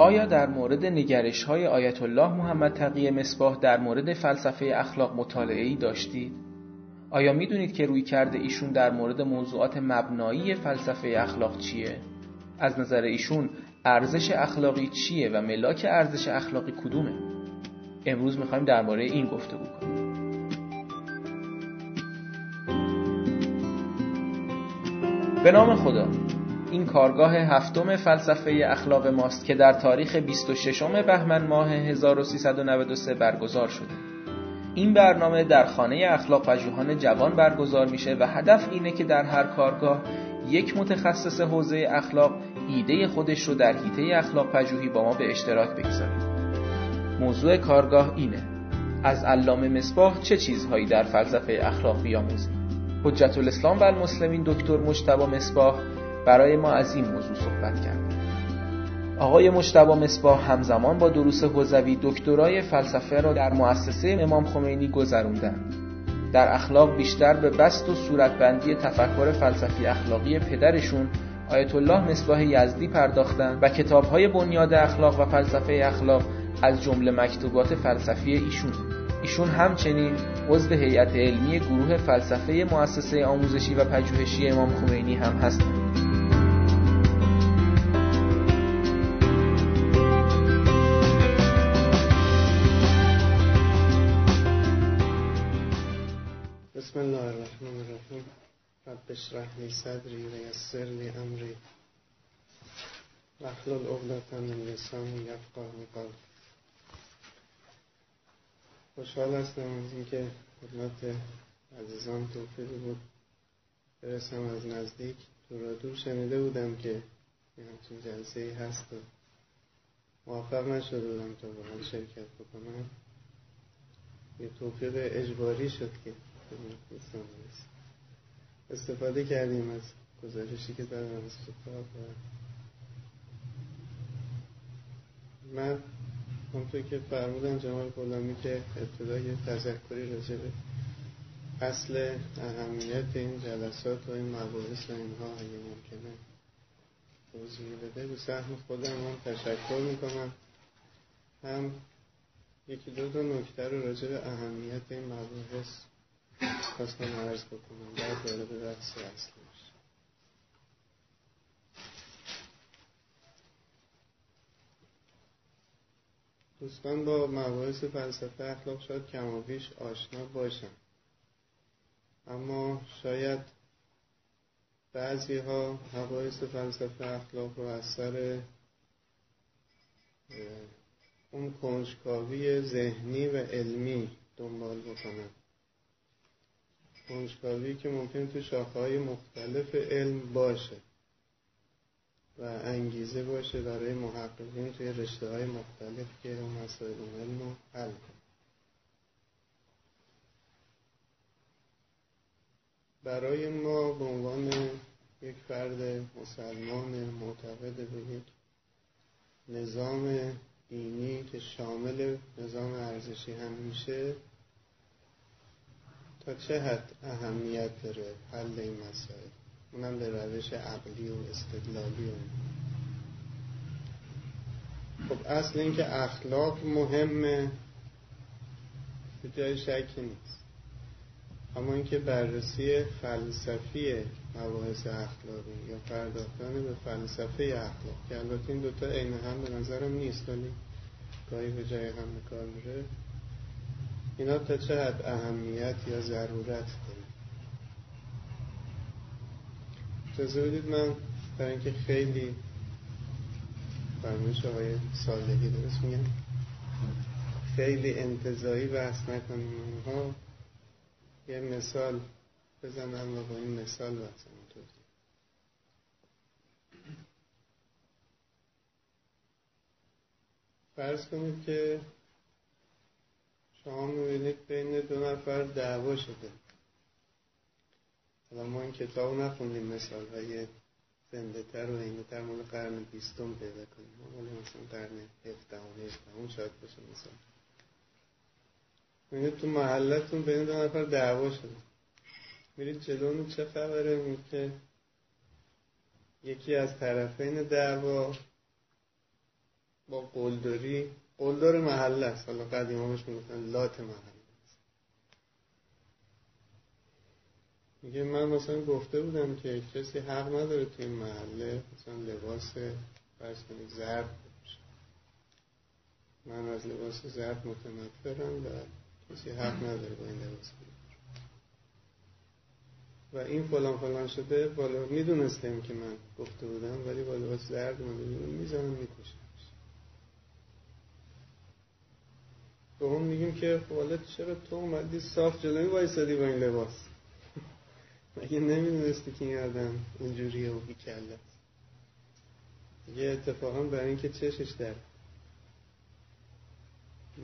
آیا در مورد نگرش های آیت الله محمد تقی مصباح در مورد فلسفه اخلاق مطالعه ای داشتید؟ آیا می‌دونید که روی کرده ایشون در مورد موضوعات مبنایی فلسفه اخلاق چیه؟ از نظر ایشون ارزش اخلاقی چیه و ملاک ارزش اخلاقی کدومه؟ امروز می‌خوایم درباره این گفتگو کنیم. به نام خدا این کارگاه هفتم فلسفه اخلاق ماست که در تاریخ 26 بهمن ماه 1393 برگزار شده. این برنامه در خانه اخلاق پژوهان جوان برگزار میشه و هدف اینه که در هر کارگاه یک متخصص حوزه اخلاق ایده خودش رو در حیطه اخلاق پژوهی با ما به اشتراک بگذاره. موضوع کارگاه اینه. از علامه مصباح چه چیزهایی در فلسفه اخلاق بیاموزیم؟ حجت الاسلام و المسلمین دکتر مجتبی مصباح برای ما از این موضوع صحبت کرد. آقای مجتبی مصباح همزمان با دروس حوزوی دکترای فلسفه را در مؤسسه امام خمینی گذروندند. در اخلاق بیشتر به بست و صورتبندی تفکر فلسفی اخلاقی پدرشون آیت الله مصباح یزدی پرداختند و کتابهای بنیاد اخلاق و فلسفه اخلاق از جمله مکتوبات فلسفی ایشون ایشون همچنین عضو هیئت علمی گروه فلسفه مؤسسه آموزشی و پژوهشی امام خمینی هم هستند. لی صدری و یسر لی امری. واحلل عقدة من لسانی یفقهوا قولی. خوشحال هستم از اینکه خدمت عزیزان توفیقی بود. برسم از نزدیک. دور و دور شنیده بودم که یه همچین جلسه ای هست و موفق نشده بودم تا با شرکت بکنم. یه توفیق اجباری شد که استفاده کردیم از گزارشی که دارم از کتاب من همطور که فرمودن جمال غلامی که ابتدای تذکری راجع به اصل اهمیت این جلسات و این مباحث و اینها اگه ممکنه توضیح بده به سهم خودم هم تشکر می‌کنم. هم یکی دو تا نکته رو راجع به اهمیت این مباحث خواستم عرض بکنم بعد داره به بحث اصلیش دوستان با مباحث فلسفه اخلاق شاید کم بیش آشنا باشن. اما شاید بعضی ها مباحث فلسفه اخلاق رو از سر اون کنجکاوی ذهنی و علمی دنبال بکنن. کنجکاوی که ممکن تو شاخه مختلف علم باشه و انگیزه باشه برای محققین توی رشته های مختلف که مسائل علم رو حل کن برای ما به عنوان یک فرد مسلمان معتقد به یک نظام دینی که شامل نظام ارزشی هم میشه تا چه حد اهمیت داره حل این مسائل؟ اونم به روش عقلی و استدلالی و خب اصل اینکه اخلاق مهمه به جای شکی نیست. اما اینکه بررسی فلسفی مباحث اخلاقی یا پرداختن به فلسفه اخلاق که البته این دوتا عین هم به نظرم نیست ولی گاهی به جای هم کار میره. اینا تا حد اهمیت یا ضرورت داره؟ اجازه بدید من برای اینکه خیلی فرمایش آقای صالحی درست میگم؟ خیلی انتظایی بحث نکنیم. اونها یه مثال بزنم و با این مثال بحثم فرض کنید که شما می‌بینید بین دو نفر دعوا شده. حالا ما این کتاب نخوندیم مثال های زنده تر و اینه تر مال قرن بیستم پیدا کنیم. ما مثلا قرن هفته اون شاید باشه مثال میگه تو محلتون بین دو نفر دعوا شده. میرید جلو چه خبره؟ میگه که یکی از طرفین دعوا با قلدری قلدر محله است. حالا قدیمانش می‌گفتن لات محله. میگه من مثلا گفته بودم که کسی حق نداره توی این محله مثلا لباس کنید زرد بپوشه من از لباس زرد متنفرم و کسی حق نداره با این لباس و این فلان فلان شده بالا می‌دونستم که من گفته بودم ولی با لباس زرد من می‌زنم می‌کشم. به اون میگیم که حالا چرا تو اومدی صاف جلوی وایسادی با این لباس؟ مگه نمی‌دونستی که این آدم اونجوریه و بیکله؟ یه اتفاقا برای اینکه چشش در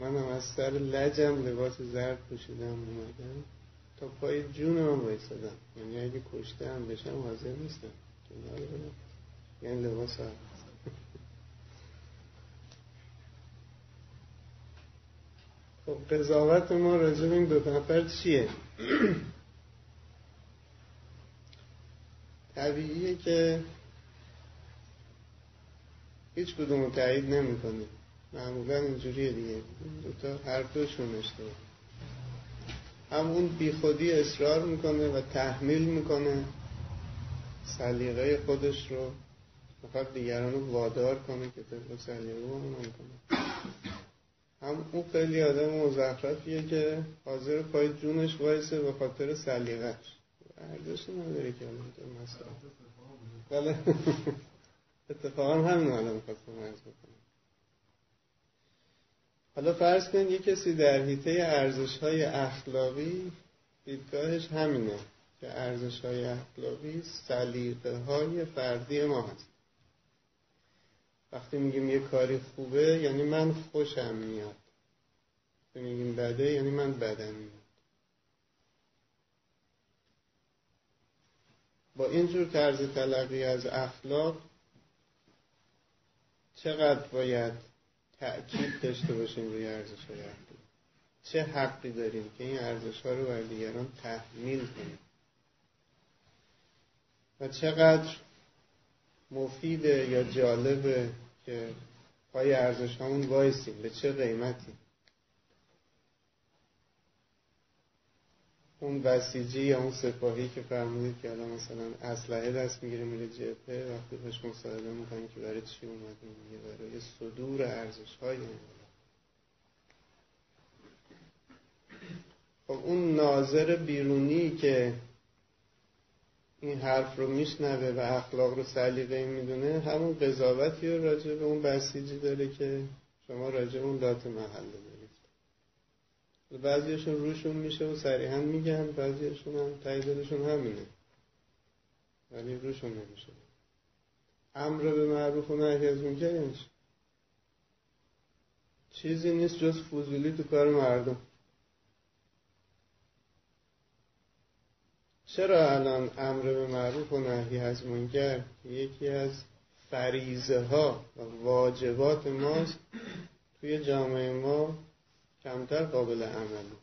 منم از سر لجم لباس زرد پوشیدم اومدم. تا پای جون من بایستدم یعنی اگه کشته هم بشم حاضر نیستم. یعنی لباس هم خب قضاوت ما راجع این دو نفر چیه؟ طبیعیه که هیچ کدوم رو تایید نمی کنیم معمولا اینجوریه دیگه. دوتا هر دوشون اشتباه. همون بی خودی اصرار می‌کنه و تحمیل می‌کنه سلیقه خودش رو. می‌خواد دیگران رو وادار کنه که طبق سلیقه رو کنه هم اون خیلی آدم مزخرفیه که حاضر پای جونش وایسه به خاطر سلیقش ارزشی نداره که مثلا بله. اتفاقا همین حالا می‌خواستم عرض بکنم. حالا فرض کن یه کسی در حیطه ارزش های اخلاقی دیدگاهش همینه که ارزش های اخلاقی سلیقه های فردی ما هست. وقتی میگیم یه کاری خوبه یعنی من خوشم میاد. وقتی میگیم بده یعنی من بدم میاد. با اینجور طرز تلقی از اخلاق چقدر باید تأکید داشته باشیم روی ارزش های اخلاق؟ چه حقی داریم که این ارزش ها رو بر دیگران تحمیل کنیم؟ و چقدر مفیده یا جالبه که پای ارزش همون وایسیم. به چه قیمتی؟ اون بسیجی یا اون سپاهی که فرمودید که الان مثلا اسلحه دست می‌گیره میره جبهه وقتی باش مصاحبه می‌کنی که برای چی اومدی میگه برای صدور ارزش های خب اون ناظر بیرونی که این حرف رو میشنوه و اخلاق رو سلیقه می‌دونه همون قضاوتی رو راجع به اون بسیجی داره که شما راجع اون دات محله دارید. بعضیشون روشون میشه و صریحا میگن بعضیشون هم تاییدشون همینه. ولی روشون نمیشه. امر به معروف و نهی از منکر چیزی نیست جز فضولی تو کار مردم. چرا الان امر به معروف و نهی از منکر یکی از فریزه ها و واجبات ماست توی جامعه ما کمتر قابل عملی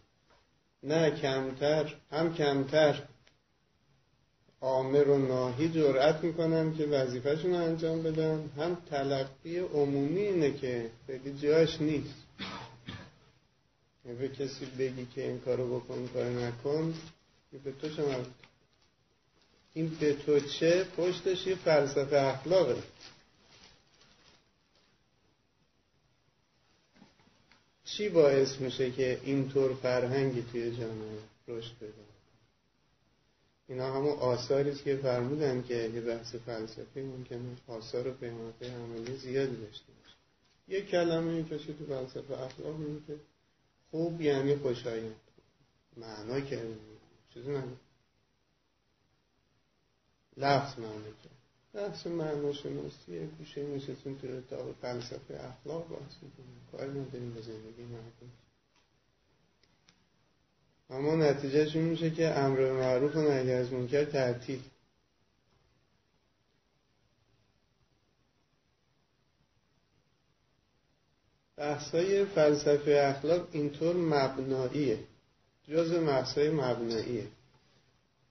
نه کمتر هم کمتر. آمر و ناهی جرأت می‌کنن که وظیفهشون رو انجام بدن. هم تلقی عمومی اینه که خیلی جاش نیست. به کسی بگی که این کارو بکن کار نکن به تو چه این به تو چه پشتش یه فلسفه اخلاقه. چی باعث میشه که اینطور فرهنگی توی جامعه رشد پیدا اینا همون آثاری است که فرمودن که یه بحث فلسفی ممکنه آثار و پیامت عملی زیادی داشته باشه. یه کلمه کسی تو فلسفه اخلاق میگه که خوب یعنی خوشایند. معنا که چیزی نگه لفظ معنی کرد بحث معنا شناسی گوشه میشتون تو اتاق فلسفه اخلاق بحث می‌کنیم. کاری نداریم به زندگی مردم. اما نتیجهش این میشه که امر معروف و نهی از منکر تعطیل. بحثای فلسفه اخلاق اینطور مبناییه. جز بحثای مبناییه.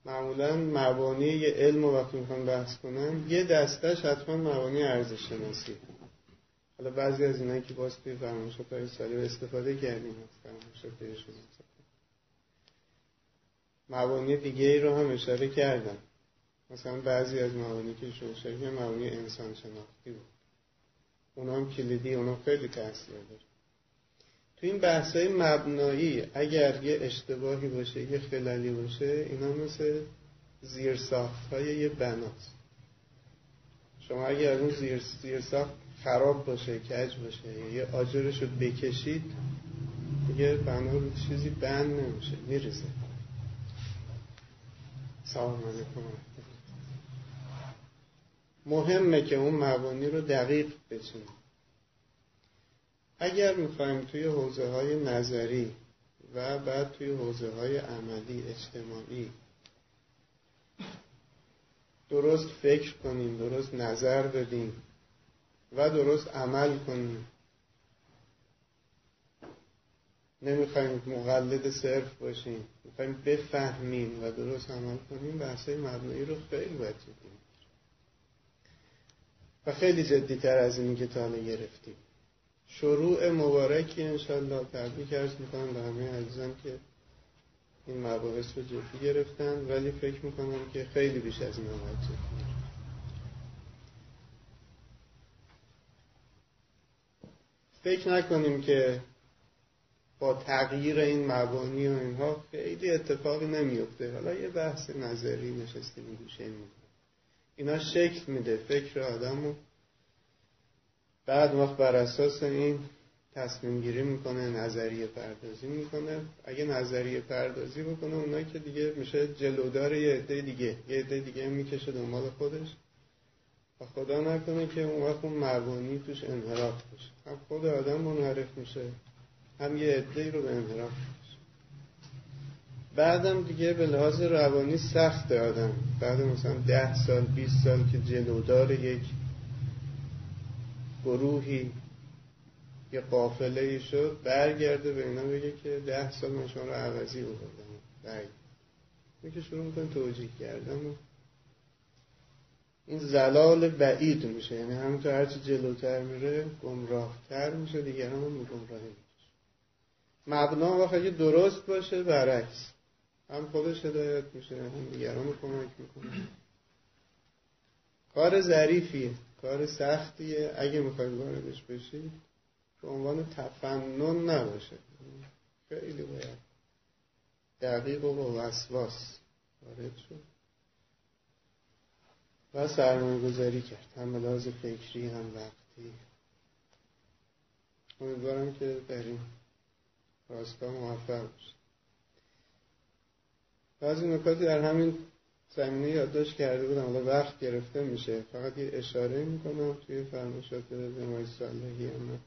معمولا مبانی علم رو وقتی می‌خوان بحث کنن یه دستش حتما مبانی ارزش شناسی حالا بعضی از اینایی که باز توی فرمایشات های سالی استفاده کردیم ایشون مبانی دیگه ای رو هم اشاره کردم. مثلا بعضی از مبانی که ایشون اشاره مبانی انسان شناختی بود. اونا هم کلیدی اونا خیلی تاثیر داره. تو این بحث های مبنایی اگر یه اشتباهی باشه یه خلالی باشه اینا مثل زیر ساخت های یه بناست شما اگر اون زیر, زیر ساخت خراب باشه کج باشه یه آجرش رو بکشید دیگه بنا رو چیزی بند نمیشه میرزه سلام علیکم. مهمه که اون مبانی رو دقیق بچینیم اگر می‌خوایم توی حوزه های نظری و بعد توی حوزه های عملی اجتماعی درست فکر کنیم درست نظر بدیم و درست عمل کنیم نمی‌خوایم مقلد صرف باشیم می‌خوایم بفهمیم و درست عمل کنیم بحثای مبنایی رو خیلی باید و خیلی جدیتر از اینی که تا گرفتیم. شروع مبارکی انشالله تبریک ارز می‌کنم به همه عزیزان که این مباحث رو جدی گرفتن. ولی فکر می‌کنم که خیلی بیش از این باید جدی فکر نکنیم که با تغییر این مبانی و اینها خیلی اتفاقی نمیفته حالا یه بحث نظری نشستیم گوشه می‌کنه اینا شکل میده فکر آدم بعد وقت بر اساس این تصمیم گیری می‌کنه نظریه پردازی می‌کنه. اگه نظریه پردازی بکنه اونایی که دیگه میشه جلودار یه عده دیگه. یه عده دیگه می‌کشه دنبال خودش. و خدا نکنه که اون وقت اون مبانی توش انحراف بشه. هم خود آدم منحرف میشه هم یه عده رو به انحراف میشه بعدم دیگه به لحاظ روانی سخت آدم. بعد مثلا ده سال 20 سال که جلودار یک گروهی یه قافله شد برگرده به اینا بگه که ده سال من شما رو عوضی بردم برگ که شروع می‌کنه توجیه کردن و این زلال بعید میشه. یعنی همینطور هرچی جلوتر میره گمراهتر میشه دیگران هم گمراهی میشه مبنا اگه درست باشه برعکس. هم خودش هدایت میشه هم دیگران کمک می‌کنه. کار ظریفیه. کار سختیه. اگه می‌خواید واردش بشید به عنوان تفنن نباشه. خیلی باید. دقیق و با وسواس. وارد شد. و سرمایه گذاری کرد. هم لحاظ فکری هم وقتی. امیدوارم که در این راستا موفق باشید بعضی نکاتی در همین زمینه یادداشت کرده بودم حالا وقت گرفته میشه. فقط یه اشاره می‌کنم توی فرمایشات جناب صالحی اما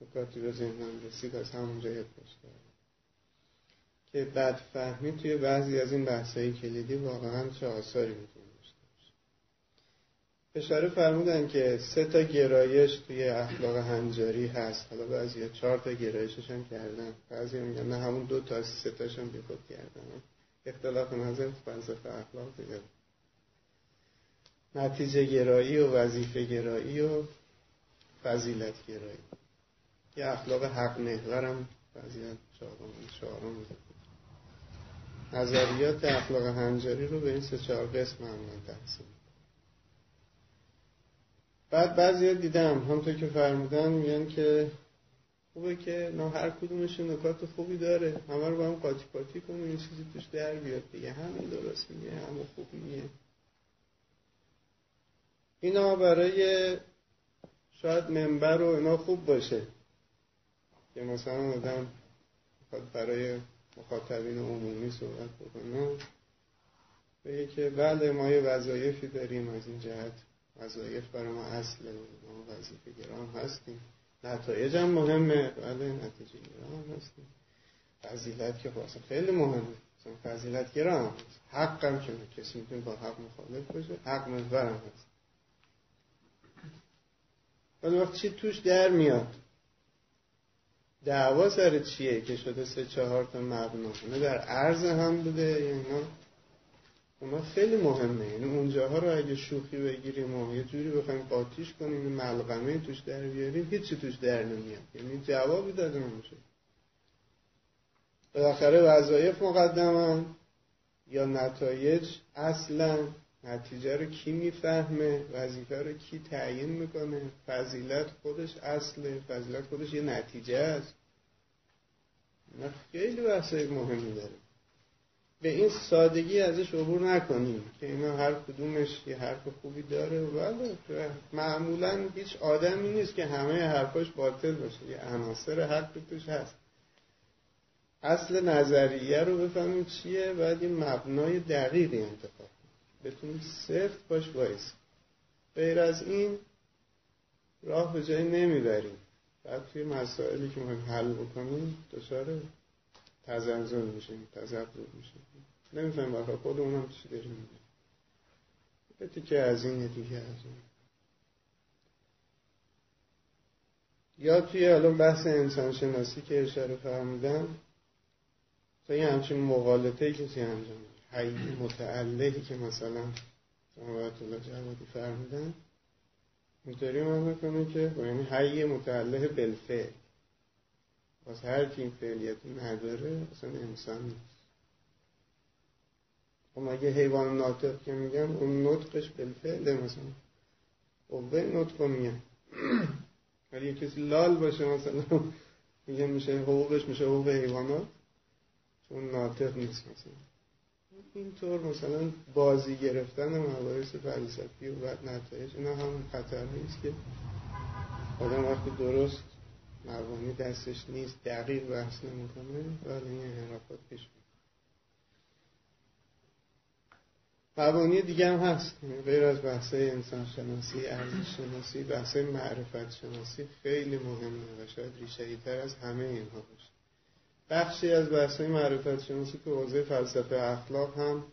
نکاتی به ذهنم رسید از همونجا یادداشت کردم. که بدفهمی توی بعضی از این بحثایی کلیدی واقعا چه آثاری می‌تونه داشته باشه. اشاره فرمودن که سه تا گرایش توی اخلاق هنجاری هست. حالا بعضی چهار تا گرایشش هم کردن بعضی میگن نه همون دو تا سه تاشم بیخود کردن اختلاف نظر فلسفه اخلاق دیگه. نتیجه گرایی و وظیفه گرایی و فضیلت گرایی. یه اخلاق حق محورم وضعیت چهارم نظریات اخلاق هنجاری رو به این سه چهار قسم هم تقسیم بعد بعضی دیدم همونطور که فرمودن میگن که خوبه که نه هر کدومش نکات خوبی داره. همه رو با هم قاطی قاطی کنیم این چیزی توش در بیاد دیگه. همین درست میگه همه خوب میگه. اینا برای شاید منبر و اینا خوب باشه. که مثلا آدم برای مخاطبین عمومی صحبت بکنه. بگه که بله ما یه وظایفی داریم از این جهت. وظایف برای ما اصله. ما وظیفه گرام هستیم. نتایج هم مهمه. بله نتیجه گرام هستیم فضیلت که واسه خیلی مهمه. مثلا فضیلت گرام حق هم که کسی می‌تونه با حق مخالف باشه. حق محورم هست. ولی وقت چی توش در میاد؟ دعوا سر چیه که شده سه چهار تا مبنا؟ در عرض هم بوده یا اینا اونا خیلی مهمه. این یعنی اونجاها رو اگه شوخی بگیریم و یه جوری بخوایم قاطیش کنیم ملغمه توش در بیاریم هیچی توش در نمیاد. یعنی جوابی داده نمیشه. بالاخره وظایف مقدمن یا نتایج اصلا نتیجه رو کی می‌فهمه وظیفه رو کی تعیین می‌کنه؟ فضیلت خودش اصله. فضیلت خودش یه نتیجه است. نه خیلی بحثای مهمی داره. به این سادگی ازش عبور نکنیم که اینا هر کدومش یه حرف خوبی داره. ولی معمولا هیچ آدمی نیست که همه حرفاش باطل باشه. یه عناصر حق توش هست. اصل نظریه رو بفهمیم چیه؟ بعد این مبنای دقیقی انتخاب بتونیم سفت باش وایس. غیر از این راه به جایی نمی‌بریم. بعد توی مسائلی که مهم حل بکنیم دچار تزلزل میشیم تذبذب میشیم نمی‌فهمیم واقعا خودمون هم چی داریم میگیم. که از این دیگه از این. یا توی الان بحث انسان شناسی که اشاره فرمودم تا یه همچین مقالطه کسی انجام حی متعلهی که مثلا جنبات الله جوادی فرمودن. اینطوری من می‌کنه که یعنی حی متعله بالفعل. واسه هر کی این فعلیت نداره اصلا انسان نیست. خب مگه حیوان ناطق که میگم اون نطقش بالفعل مثلا. قوه نطق میگم ولی یه کسی لال باشه مثلا میگه میشه حقوقش میشه حقوق حیوانات چون ناطق نیست مثلا. اینطور مثلا بازی گرفتن مباحث فلسفی و بعد نتایج اینا هم خطر نیست که آدم وقتی درست مبانی دستش نیست دقیق بحث نمی‌کنه ولی این انحرافات پیش مبانی دیگه هم هست. غیر از بحث انسان شناسی ارزش شناسی بحث معرفت شناسی خیلی مهمه و شاید ریشه تر از همه اینها باشه. بخشی از بحث معرفت شناسی که حوزه فلسفه اخلاق هم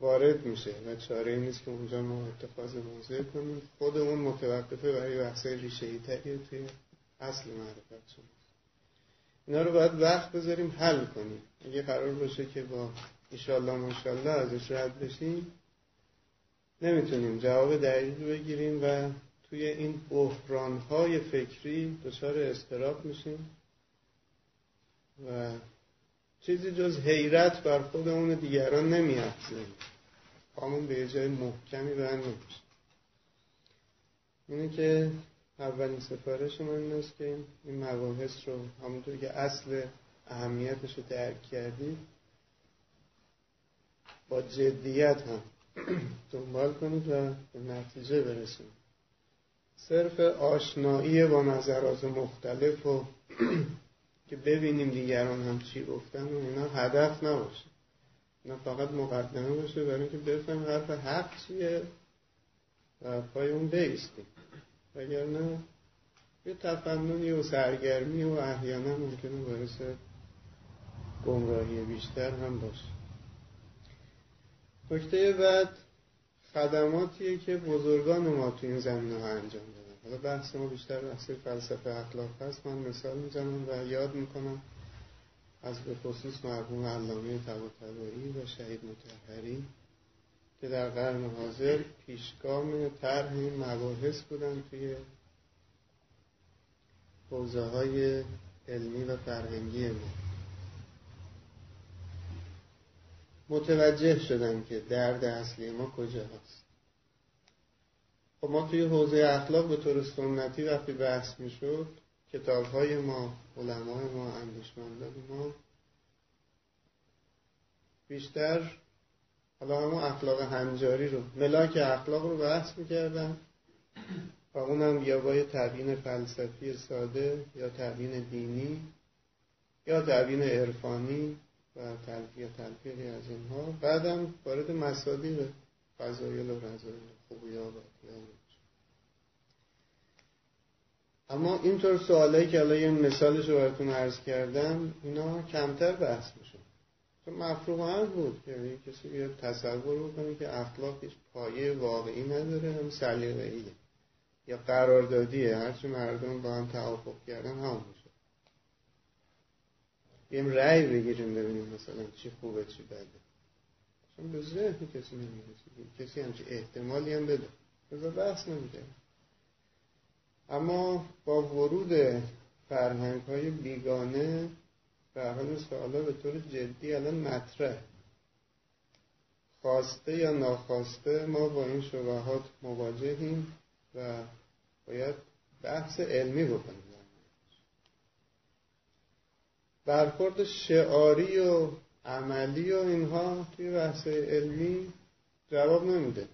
وارد میشه و چاره نیست که اونجا ما اتخاذ موضوع کنیم. خود اون متوقفه برای بحث ریشه توی اصل معرفت شناسی اینا رو باید وقت بذاریم حل کنیم. اگه قرار باشه که با ایشالله ماشالله ازش رد بشیم نمی‌تونیم جواب دقیق بگیریم و توی این بحرانهای فکری دچار استراب میشیم و چیزی جز حیرت بر خودمون دیگران نمیافزاییم پامون به جای محکمی بند نمیشه اینه که اولین سفارش من این است که این مباحث رو همونطوری که اصل اهمیتش رو درک کردید با جدیت هم دنبال کنید و به نتیجه برسید صرف آشنایی با نظرات مختلف و که ببینیم دیگران هم چی گفتن و اینا هدف نباشه. اینا فقط مقدمه باشه برای اینکه بفهم حرف حق چیه و پای اون بیستیم. وگرنه یه تفننی و سرگرمی و احیانا ممکنه باعث گمراهی بیشتر هم باشه. نکته بعد خدماتیه که بزرگان ما تو این زمینه ها انجام دادن. حالا بحث ما بیشتر بحث فلسفه اخلاق هست. من مثال می‌زنم و یاد می‌کنم از به خصوص مرحوم علامه طباطبایی و شهید متحری که در قرن حاضر پیشگام طرح این مباحث بودن توی حوزه های علمی و فرهنگی ما. متوجه شدن که درد اصلی ما کجا هست خب ما توی حوزه اخلاق به طور سنتی وقتی بحث می‌شد کتاب های ما علمای ما اندیشمندان ما بیشتر حالا همون اخلاق هنجاری رو. ملاک اخلاق رو بحث می‌کردن. و اونم یا با تبیین فلسفی ساده یا تبیین دینی یا تبیین عرفانی و تلفیه تلفیقی از اینها بعدم وارد مسادی فضایل و رضایل خوبی ها اما اینطور سوالایی که الان یه مثالش رو براتون عرض کردم اینا کمتر بحث میشه. مفروغ بود. که یعنی کسی بیاد تصور بکنه که اخلاق هیچ پایه واقعی نداره هم سلیقه‌ایه. یا قراردادیه. هرچی مردم با هم توافق کردن هم میشه. بیم رأی بگیریم ببینیم مثلا چی خوبه چی بده. چون به ذهن کسی نمی‌رسید کسی همچه احتمالی هم بده. بذار بحث نمی‌کرد اما با ورود فرهنگ های بیگانه به حال سوالا به طور جدی الان مطرح خواسته یا ناخواسته ما با این شبهات مواجهیم و باید بحث علمی بکنیم. برخورد شعاری و عملی و اینها توی بحث علمی جواب نمیده.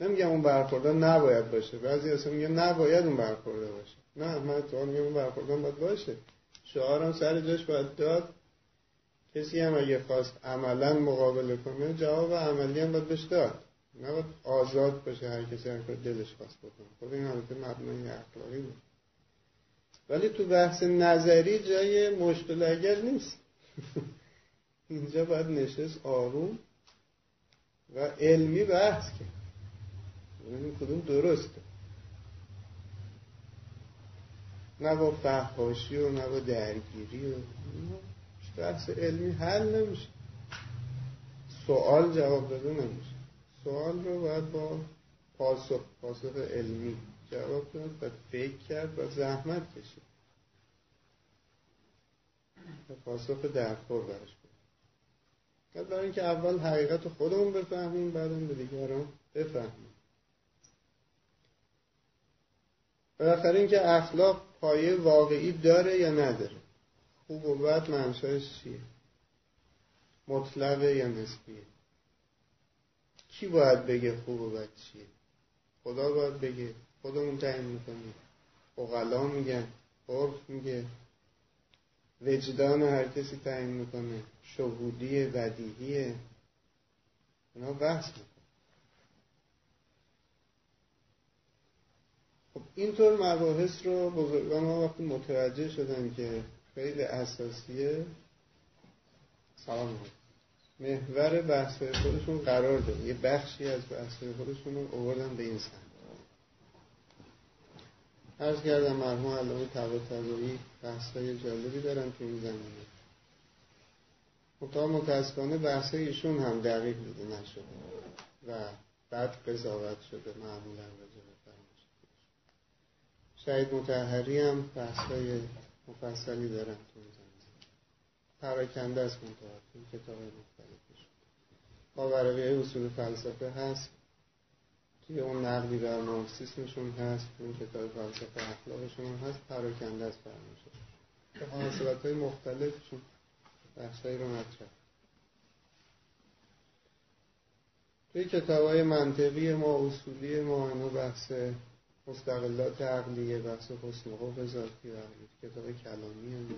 نمیگم اون برخورده نباید باشه. بعضی اصلا میگه نباید اون برخورده باشه. نه من تو میگم اون برخورده باید باشه. شعارم سر جاش باید داد. کسی هم اگه خواست عملا مقابله کنه جواب عملی هم باید بهش داد. نباید آزاد باشه هر کسی هر دلش خواست بکنه. خب این البته مبنای اخلاقی بود. ولی تو بحث نظری جای مشکل اگر نیست. اینجا باید نشست آروم و علمی بحث کرد. این کدوم درسته. نه با فحاشی و نه با درگیری و بحث علمی حل نمیشه. سوال جواب داده نمیشه. سوال رو باید با پاسخ پاسخ علمی جواب داد و فکر کرد و زحمت کشید. و پاسخ درخور برش بود. برای اینکه اول حقیقت خودمون بفهمیم بعدم به دیگران بفهمیم. بالاخره اینکه اخلاق پایه واقعی داره یا نداره؟ خوب و بد منشأش چیه؟ مطلقه یا نسبیه؟ کی باید بگه خوب و بد چیه؟ خدا باید بگه. خودمون تعیین می‌کنیم. اقلا میگن عرف میگه. وجدان هر کسی تعیین می‌کنه. شهودی بدیهیه اینا بحث می‌کنه خب اینطور مباحث رو بزرگان ما وقتی متوجه شدن که خیلی اساسیه سلام محور بحث خودشون قرار داد. یه بخشی از بحث خودشون رو اووردن به این سمت. عرض کردم مرحوم علامه تبا تبایی بحث های جالبی دارن تو این زمینه. مطمئن متاسفانه بحث ایشون هم دقیق دیده نشده و بعد قضاوت شده معمولا. شهید متحری هم بحث های مفصلی دارن تو این پراکنده است منتها تو کتاب مختلفش. باوروی اصول فلسفه هست. توی اون نقدی بر مارکسیسمشون هست اون کتاب فلسفه اخلاقشون هست پراکنده است فرموشه به مناسبت های مختلفشون بحثایی رو مطرح. توی کتاب های منطقی ما اصولی ما اینو بحث مستقلات عقلیه بحث حسن و ذاتی و عقلی کتاب کلامی هم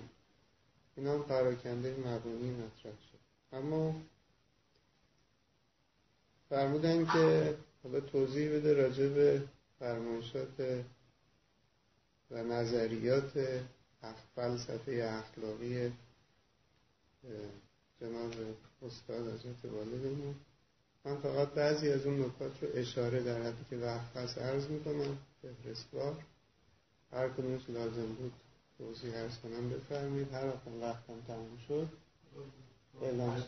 اینا هم پراکنده مبانی مطرح شد. اما فرمودن که حالا توضیح بده راجع به فرمایشات و نظریات فلسفه اخلاقی جناب استاد حضرت والدمون من فقط بعضی از اون نکات رو اشاره در حدی که وقت هست عرض می‌کنم. فهرستوار هر کدومش لازم بود توضیح عرض کنم بفرمید هر وقت وقتم تموم شد اعلام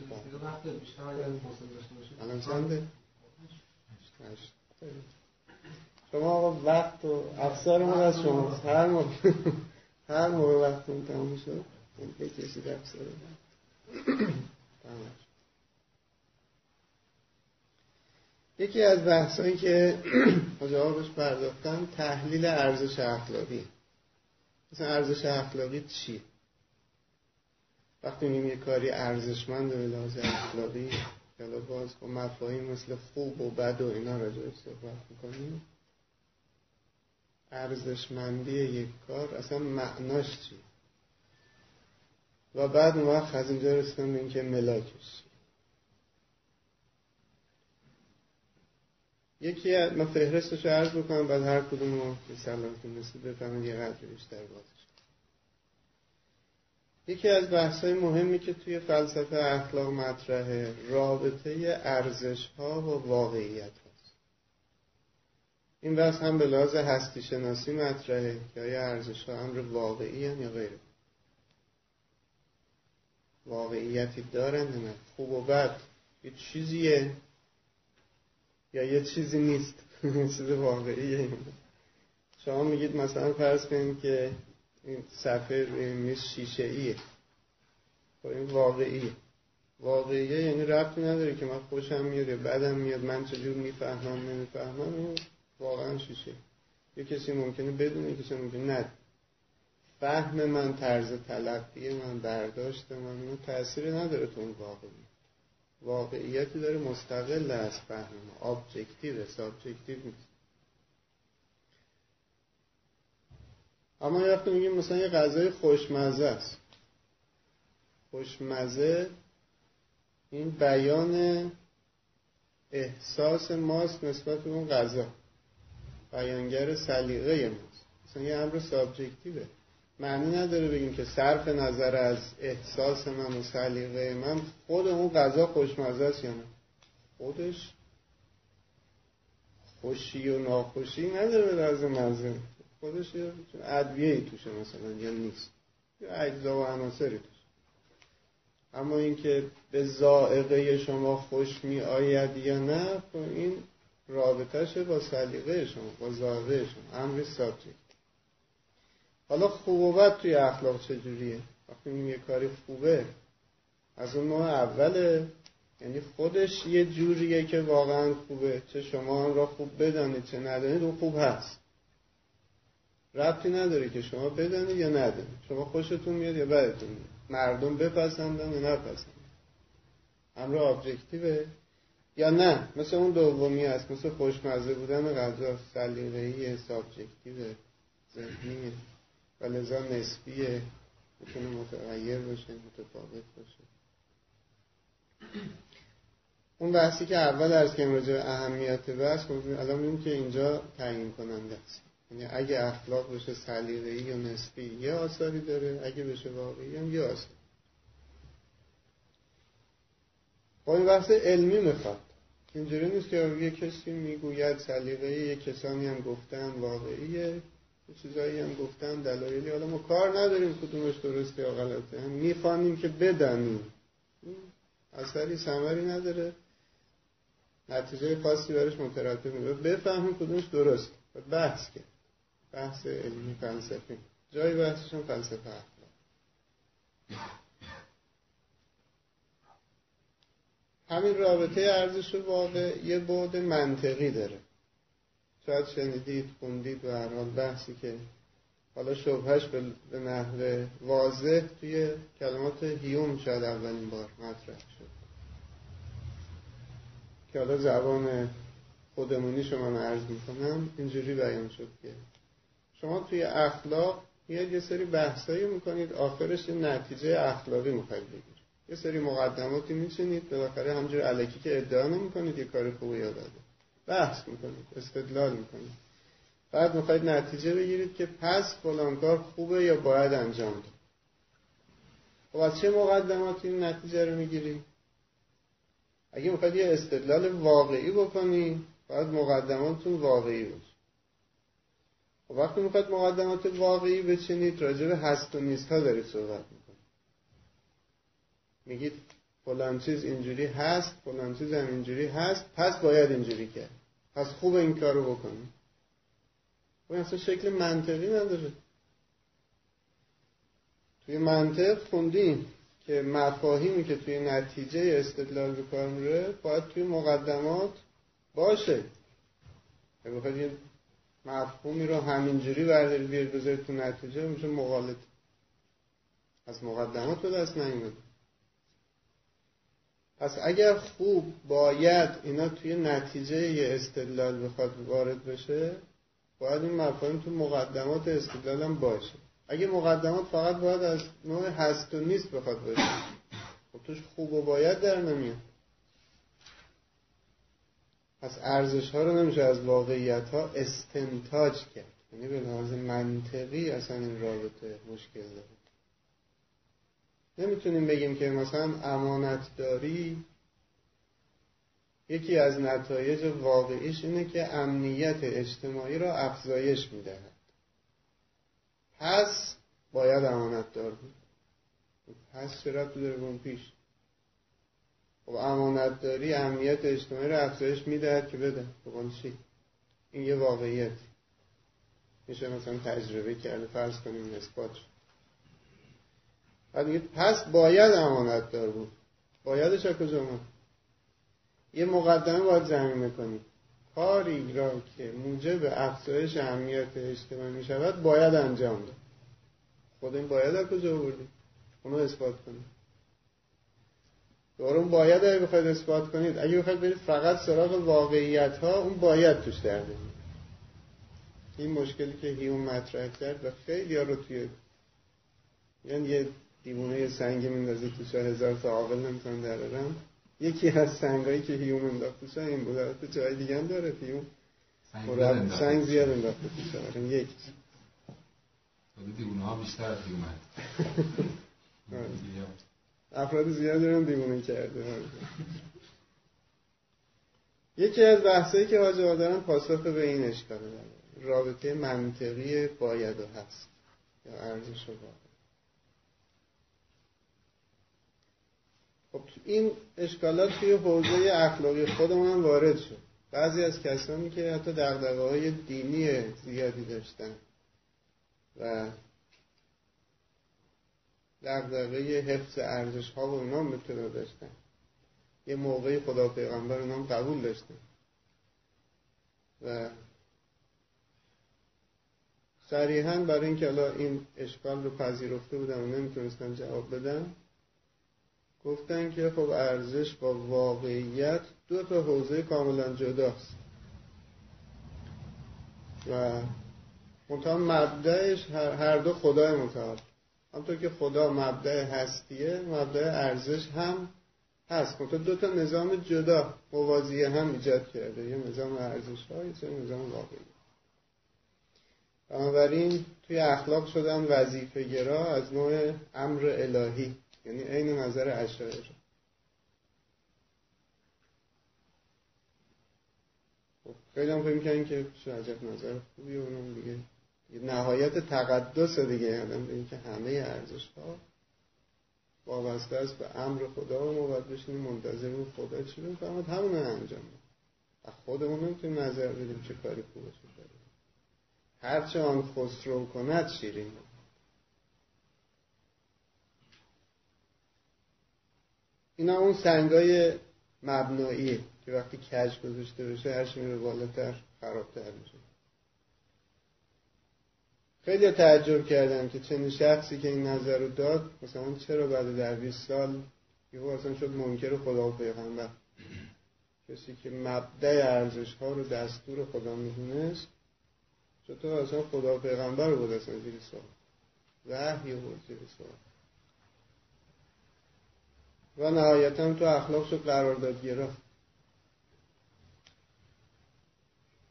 الان چنده؟ شما آقا وقت و افسارمون از شما. هر موقع هر موقع وقتمون تموم شد بکشید افسار یکی از بحثایی که جوابش پرداختم تحلیل ارزش اخلاقی. مثلا ارزش اخلاقی چی؟ وقتی میگیم یه کاری ارزشمند به لحاظ اخلاقی حالا باز با مفاهیم مثل خوب و بد و اینا راجعش صحبت می‌کنیم. ارزشمندی یک کار اصلا معناش چی؟ و بعد اون وقت از اینجا رسیدم به اینکه ملاکش یکی من فهرستش رو عرض بکنم بعد هر کدوم رو که سلامتون رسید بفهمید یه قدر بیشتر بازش یکی از بحث های مهمی که توی فلسفه اخلاق مطرحه رابطه ارزش ها و واقعیت هست این بحث هم به لحاظ هستی شناسی مطرحه که آیا ارزش ها امر واقعی هم یا غیر. واقعیتی دارن نه؟ خوب و بد. یه چیزیه. یا یه چیزی نیست. چیز واقعیه شما میگید مثلا فرض کنید که این صفحه این شیشه ایه خب این واقعیه. واقعیه یعنی ربطی نداره که من خوشم میاد یا بدم میاد من چجور می‌فهمم نمی‌فهمم این واقعا شیشه. یه کسی ممکنه بدونه کسی ممکنه ندونه فهم من طرز تلقی من برداشت من تأثیری نداره تو اون واقعی واقعیتی داره مستقل از فهم ما. objective subjective نیست. اما یه وقتی میگیم مثلا یه غذای خوشمزه است. خوشمزه این بیان احساس ماست نسبت به اون غذا. بیانگر سلیقه ماست. مثلا یه امر سابجکتیوه معنی نداره بگیم که صرف نظر از احساس من و سلیقه من خود اون غذا خوشمزه است یا نه. خودش خوشی و ناخوشی نداره به لحاظ مزه خودش یه ادویه ای توشه مثلا یا نیست. یا اجزا و عناصری توشه. اما اینکه به زائقه شما خوش می آید یا نه خب این رابطهشه با سلیقه شما با زائقه شما امر سابجکت. حالا خوب و بد توی اخلاق چجوریه؟ وقتی یه کاری خوبه از اون نوع اوله. یعنی خودش یه جوریه که واقعا خوبه. چه شما هم را خوب بدانید چه ندانید اون خوب هست. ربطی نداره که شما بدانید یا ندانید. شما خوشتون میاد یا بدتون میاد. مردم بپسندن یا نپسندن. امر objective ه. یا نه مثل اون دومی هست مثل خوشمزه بودن غذا سلیقه‌ای subjective ذهنی و لذا نسبیه می‌تونه متغیر باشه متفاوت باشه. اون بحثی که اول از که راجع اهمیت بحث خب الان میگیم که اینجا تعیین کننده است. یعنی اگه اخلاق بشه سلیقه‌ای یا نسبی یه آثاری داره. اگه بشه واقعی هم یه آثار. با این بحث علمی می‌خواد. اینجوری نیست که یه کسی می‌گوید سلیقه یه کسانی هم گفتن واقعیه. چیزایی هم گفتن دلایلی. حالا ما کار نداریم کدومش درسته یا غلطه. هم می‌خوانیم که بدنیم اثری سمری نداره. نتیجه خاصی برش مترتب میشه. بفهمیم کدومش درست. و بحث کرد بحث علمی فلسفی. جای بحثش هم فلسفه. اخلاق همین رابطه ارزش واقع یه بعد منطقی داره. شاید شنیدید خوندید و هر بحثی که حالا شبهش به نحو واضح توی کلمات هیوم شاید اولین بار مطرح شد. که حالا زبان خودمونی شما عرض می‌کنم اینجوری بیان شد که شما توی اخلاق میاد یه سری بحثایی می‌کنید آخرش یه نتیجه اخلاقی می‌خواید بگیرید. یه سری مقدماتی میچینید بالاخره همجور علکی که ادعا نمی‌کنید یه کار خوبی یاد بحث می‌کنید استدلال می‌کنید بعد می‌خواید نتیجه بگیرید که پس فلان کار خوبه یا باید انجام داد خب از چه مقدماتی این نتیجه رو می‌گیرید اگه می‌خواید یه استدلال واقعی بکنید باید مقدماتتون واقعی باشه. خب وقتی می‌خواید مقدمات واقعی بچینید راجع به هست و نیست ها دارید صحبت می‌کنید. میگید فلان چیز اینجوری هست فلان چیز هم اینجوری هست پس باید اینجوری کرد. پس خوب این کارو بکنیم. و خب اصلا شکل منطقی نداره. توی منطق خوندیم که مفاهیمی که توی نتیجه استدلال به کار میره باید توی مقدمات باشه. اگه یه مفهومی رو همینجوری بردارید بیارید بذارید تو نتیجه میشه مغالط از مقدمات به دست نمیاد پس اگر خوب باید اینا توی نتیجه استدلال بخواد وارد بشه باید این مفاهیم تو مقدمات استدلال هم باشه. اگه مقدمات فقط باید از نوع هست و نیست بخواد باشه خب توش خوب و باید در نمیاد. پس ارزش ها رو نمیشه از واقعیت ها استنتاج کرد. یعنی به لحاظ منطقی اصلا این رابطه مشکل داره. نمی‌تونیم بگیم که مثلا امانتداری یکی از نتایج واقعیش اینه که امنیت اجتماعی را افزایش می‌دهد. پس باید امانتدار بود. پس چرا داره پیش؟ خب امانت داری امنیت اجتماعی رو افزایش می‌دهد که بده. بقول چی؟ این یه واقعیت میشه مثلا تجربه کرده فرض کنیم اثبات بعد پس باید امانت دار بود. بایدش از کجا یه مقدمه باید زمین می‌کنیم کاری را که موجب افزایش امنیت اجتماعی می شود باید انجام داد. خود این باید از کجا بردیم اونو اثبات کنیم دوباره باید اگه بخواید اثبات کنید. اگه بخواید برید فقط سراغ واقعیت ها اون باید توش در این مشکلی که هیون مطرح کرد و خیلی ها رو توی یعنی یه دیوونه سنگ میندازه توش هزار تا عاقل نمی‌تونن درارم یکی از سنگایی که هیوم انداخته توش این بود البته جای دیگه هم داره هیوم. سنگ زیاد انداخته توش آره یک. دیوونه ها بیشتر از هیوم آره. افراد زیاد دارن دیوونه کرده. یکی از بحثایی که حاجه دارن پاسخ به این اشکاله رابطه منطقی باید و هست. یا ارزش و باید خب این اشکالات توی حوزه اخلاقی خودمون هم وارد شد. بعضی از کسانی که حتی دقدقه های دینی زیادی داشتن و دقدقه حفظ ارزش ها و اونا می‌تونه داشتن. یه موقعی خدا پیغمبر اونا قبول داشتن. و صریحا برای اینکه الان این اشکال رو پذیرفته بودن و نمی‌تونستن جواب بدن گفتن که خب ارزش با واقعیت دو تا حوزه کاملا جداست. و منتها مبدعش هر دو خدای متعال. همطور که خدا مبدع هستیه مبدع ارزش هم هست. منتها دو تا نظام جدا موازیه هم ایجاد کرده. یه نظام ارزش های یه نظام واقعی. بنابراین توی اخلاق شدن وظیفه گرا از نوع امر الهی. یعنی عین نظر اشاعره خب خیلی هم فکر که چه عجب نظر خوبی اونم دیگه. نهایت تقدس دیگه آدم به اینکه همه ارزش ها وابسته است به امر خدا و ما باید بشینیم منتظر اون خدا چی بفهمد همون انجام و خودمون نمی‌تونیم نظر بدیم چه کاری خوبه چه کاری هرچه آن خسرو کند شیرین اینا اون سنگای مبنایی که وقتی کج گذاشته بشه هرچی میره بالاتر خرابتر میشه. خیلی تعجب کردم که چنین شخصی که این نظر رو داد مثلا چرا بعد در 20 سال یه اصلا شد منکر خدا و پیغمبر؟ کسی که مبدع ارزش ها رو دستور خدا می‌دونست چطور اصلا خدا و پیغمبر رو بود اصلا زیر سوال؟ وحی بود زیر سوال. و نهایتا تو اخلاق شد قراردادگرا.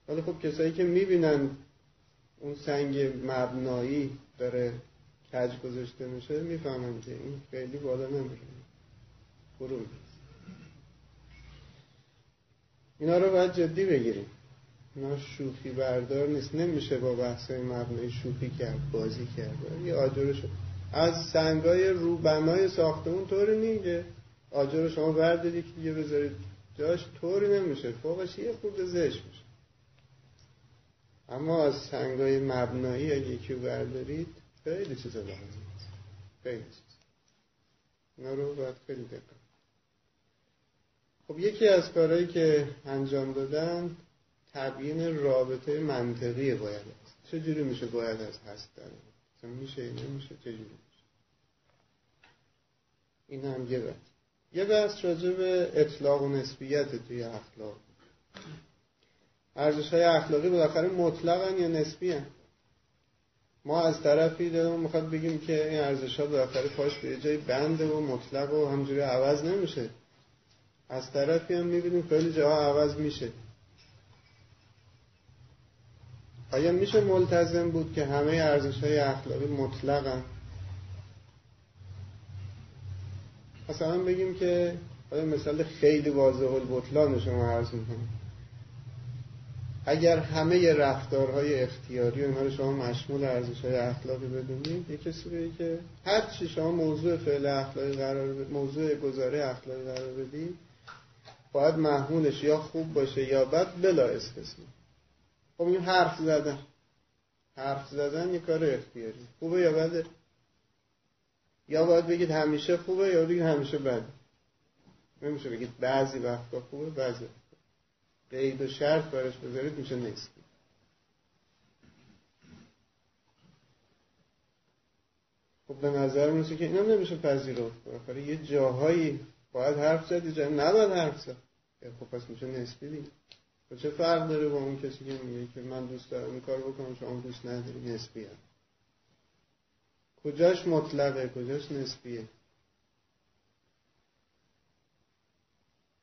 ولی خب کسایی که می‌بینن اون سنگ مبنایی داره کج گذاشته میشه می‌فهمن که این خیلی بالا نمیره. برون اینا رو باید جدی بگیریم. اینا شوخی بردار نیست. نمیشه با بحث مبنایی شوخی کرد بازی کرد. یه آجر شد از سنگای روبنای ساختمون طوری نیگه آجر رو شما بردارید که دیگه بذارید جاش طوری نمیشه. فوقش یه خورده زش میشه. اما از سنگای مبنایی اگه یکی بردارید خیلی چیزا لازم خیلی چیز. اینا رو باید خیلی دقت خب یکی از کارهایی که انجام دادن تبیین رابطه منطقی باید است. چجوری میشه باید از هست داره میشه نمیشه چجوری میشه؟ این هم یه بحث. یه بحث راجع به اطلاق و نسبیت توی اخلاق. ارزش های اخلاقی بالاخره مطلقن یا نسبی. ما از طرفی دارم می‌خواد بگیم که این ارزش ها بالاخره پاش به جای بنده و مطلق و همجوری عوض نمیشه. از طرفی هم می‌بینیم خیلی جاها عوض میشه. آیا میشه ملتزم بود که همه ارزش های اخلاقی مطلقن؟ مثلا بگیم که مثال خیلی واضح البطلان شما عرض می‌کنم اگر همه رفتارهای اختیاری و اینها رو شما مشمول ارزش های اخلاقی بدونید کسی بگه که هر چی شما موضوع فعل اخلاقی قرار موضوع گزاره اخلاقی قرار بدید باید محمولش یا خوب باشه یا بد بلا استثنا خب این حرف زدن. حرف زدن یه کار اختیاری. خوبه یا بده؟ یا باید بگید همیشه خوبه یا بگید همیشه بده نمیشه بگید بعضی وقتا خوبه بعضی قید و شرط برش بذارید میشه نیست. خب به نظر می‌رسه که اینا نمیشه پذیرفت. بالاخره یه جاهایی باید حرف زد یه جایی نباید حرف زد. خب پس میشه نسبی دیگه. خب چه فرق داره با اون کسی که میگه که من دوست دارم این کار بکنم شما دوست نداری نسبی. کجاش مطلقه کجاش نسبیه؟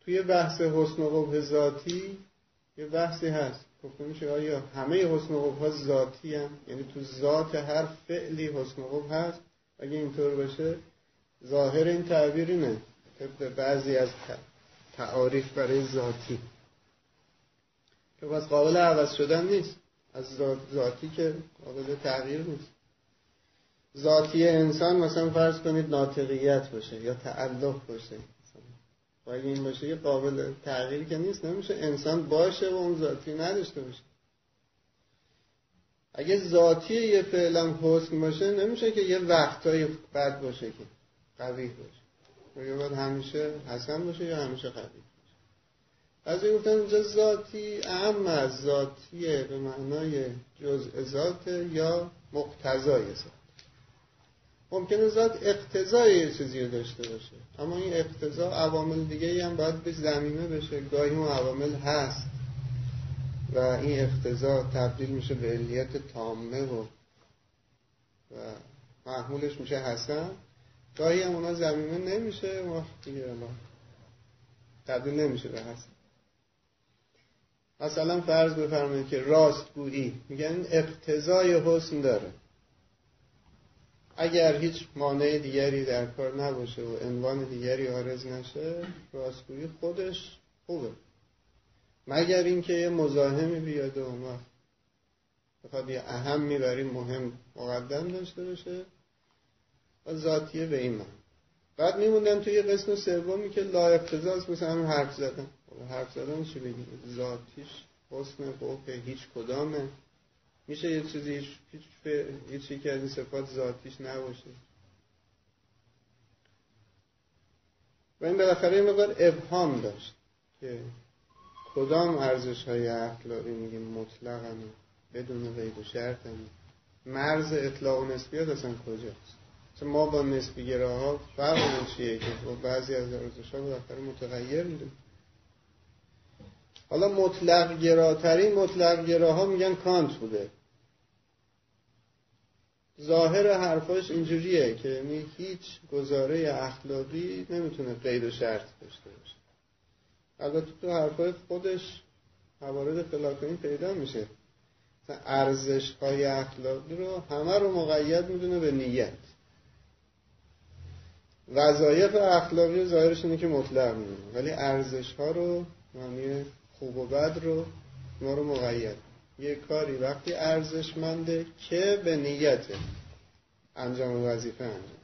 توی بحث حسن و قبح ذاتی یه بحثی هست. گفته میشه آیا همه حسن و قبح ها ذاتی هم یعنی تو ذات هر فعلی حسن و قبح هست؟ اگه اینطور باشه ظاهر این تعبیر اینه بعضی از تعاریف برای ذاتی. که پس قابل عوض شدن نیست. از ذاتی که قابل تغییر نیست. ذاتی انسان مثلا فرض کنید ناطقیت باشه یا تعلق باشه. و اگه این باشه یه قابل تغییر که نیست نمیشه انسان باشه و اون ذاتی نداشته باشه. اگه ذاتی یه فعلا حسن باشه نمیشه که یه وقتای بد باشه که قوی باشه. و یا باید همیشه حسن باشه یا همیشه قوی باشه. از این گفتن اینجا ذاتی اهم از ذاتیه به معنای جزء ذات یا مقتضای ذات ممکنه ذات اقتضای یه چیزی رو داشته باشه. اما این اقتضا عوامل دیگه هم باید به زمینه بشه. گاهی اون عوامل هست و این اقتضا تبدیل میشه به علیت تامه و و محمولش میشه حسن. گاهی هم اونا زمینه نمیشه. و دیگه تبدیل نمیشه به حسن. مثلا فرض بفرمایید که راستگویی. میگن اقتضای حسن داره. اگر هیچ مانع دیگری در کار نباشه و عنوان دیگری آرز نشه راستگویی خودش خوبه. مگر اینکه یه مزاحمی بیاد و اون بخواد یه اهم می‌بری مهم مقدم داشته باشه و ذاتیه به این من بعد میموندن توی قسم سومی که لا اقتضاست مثل همین حرف زدن. حرف زدن چی بگیم ذاتیش حسن قوه هیچ کدامه. میشه یه چیزی هیچ که از این صفات ذاتیش نباشه. و این بالاخره این مقدار ابهام داشت که کدام ارزش های اخلاقی میگیم مطلق بدون قید و شرط مرز اطلاق و نسبیت اصلا کجاست؟ چون ما با نسبی ها فرق چیه که بعضی از ارزش ها بالاخره متغیر می‌دونیم حالا مطلق گراترین مطلق گراها میگن کانت بوده. ظاهر حرفاش اینجوریه که یعنی هیچ گزاره اخلاقی نمی‌تونه قید و شرط داشته باشه. البته تو حرفای خودش موارد این پیدا میشه. ارزش های اخلاقی رو همه رو مقید می‌دونه به نیت. وظایف اخلاقی ظاهرش اینه که مطلق می‌دونه ولی ارزش ها رو معنی خوب و بد رو ما رو مقید یه کاری وقتی ارزشمنده که به نیت انجام وظیفه انجام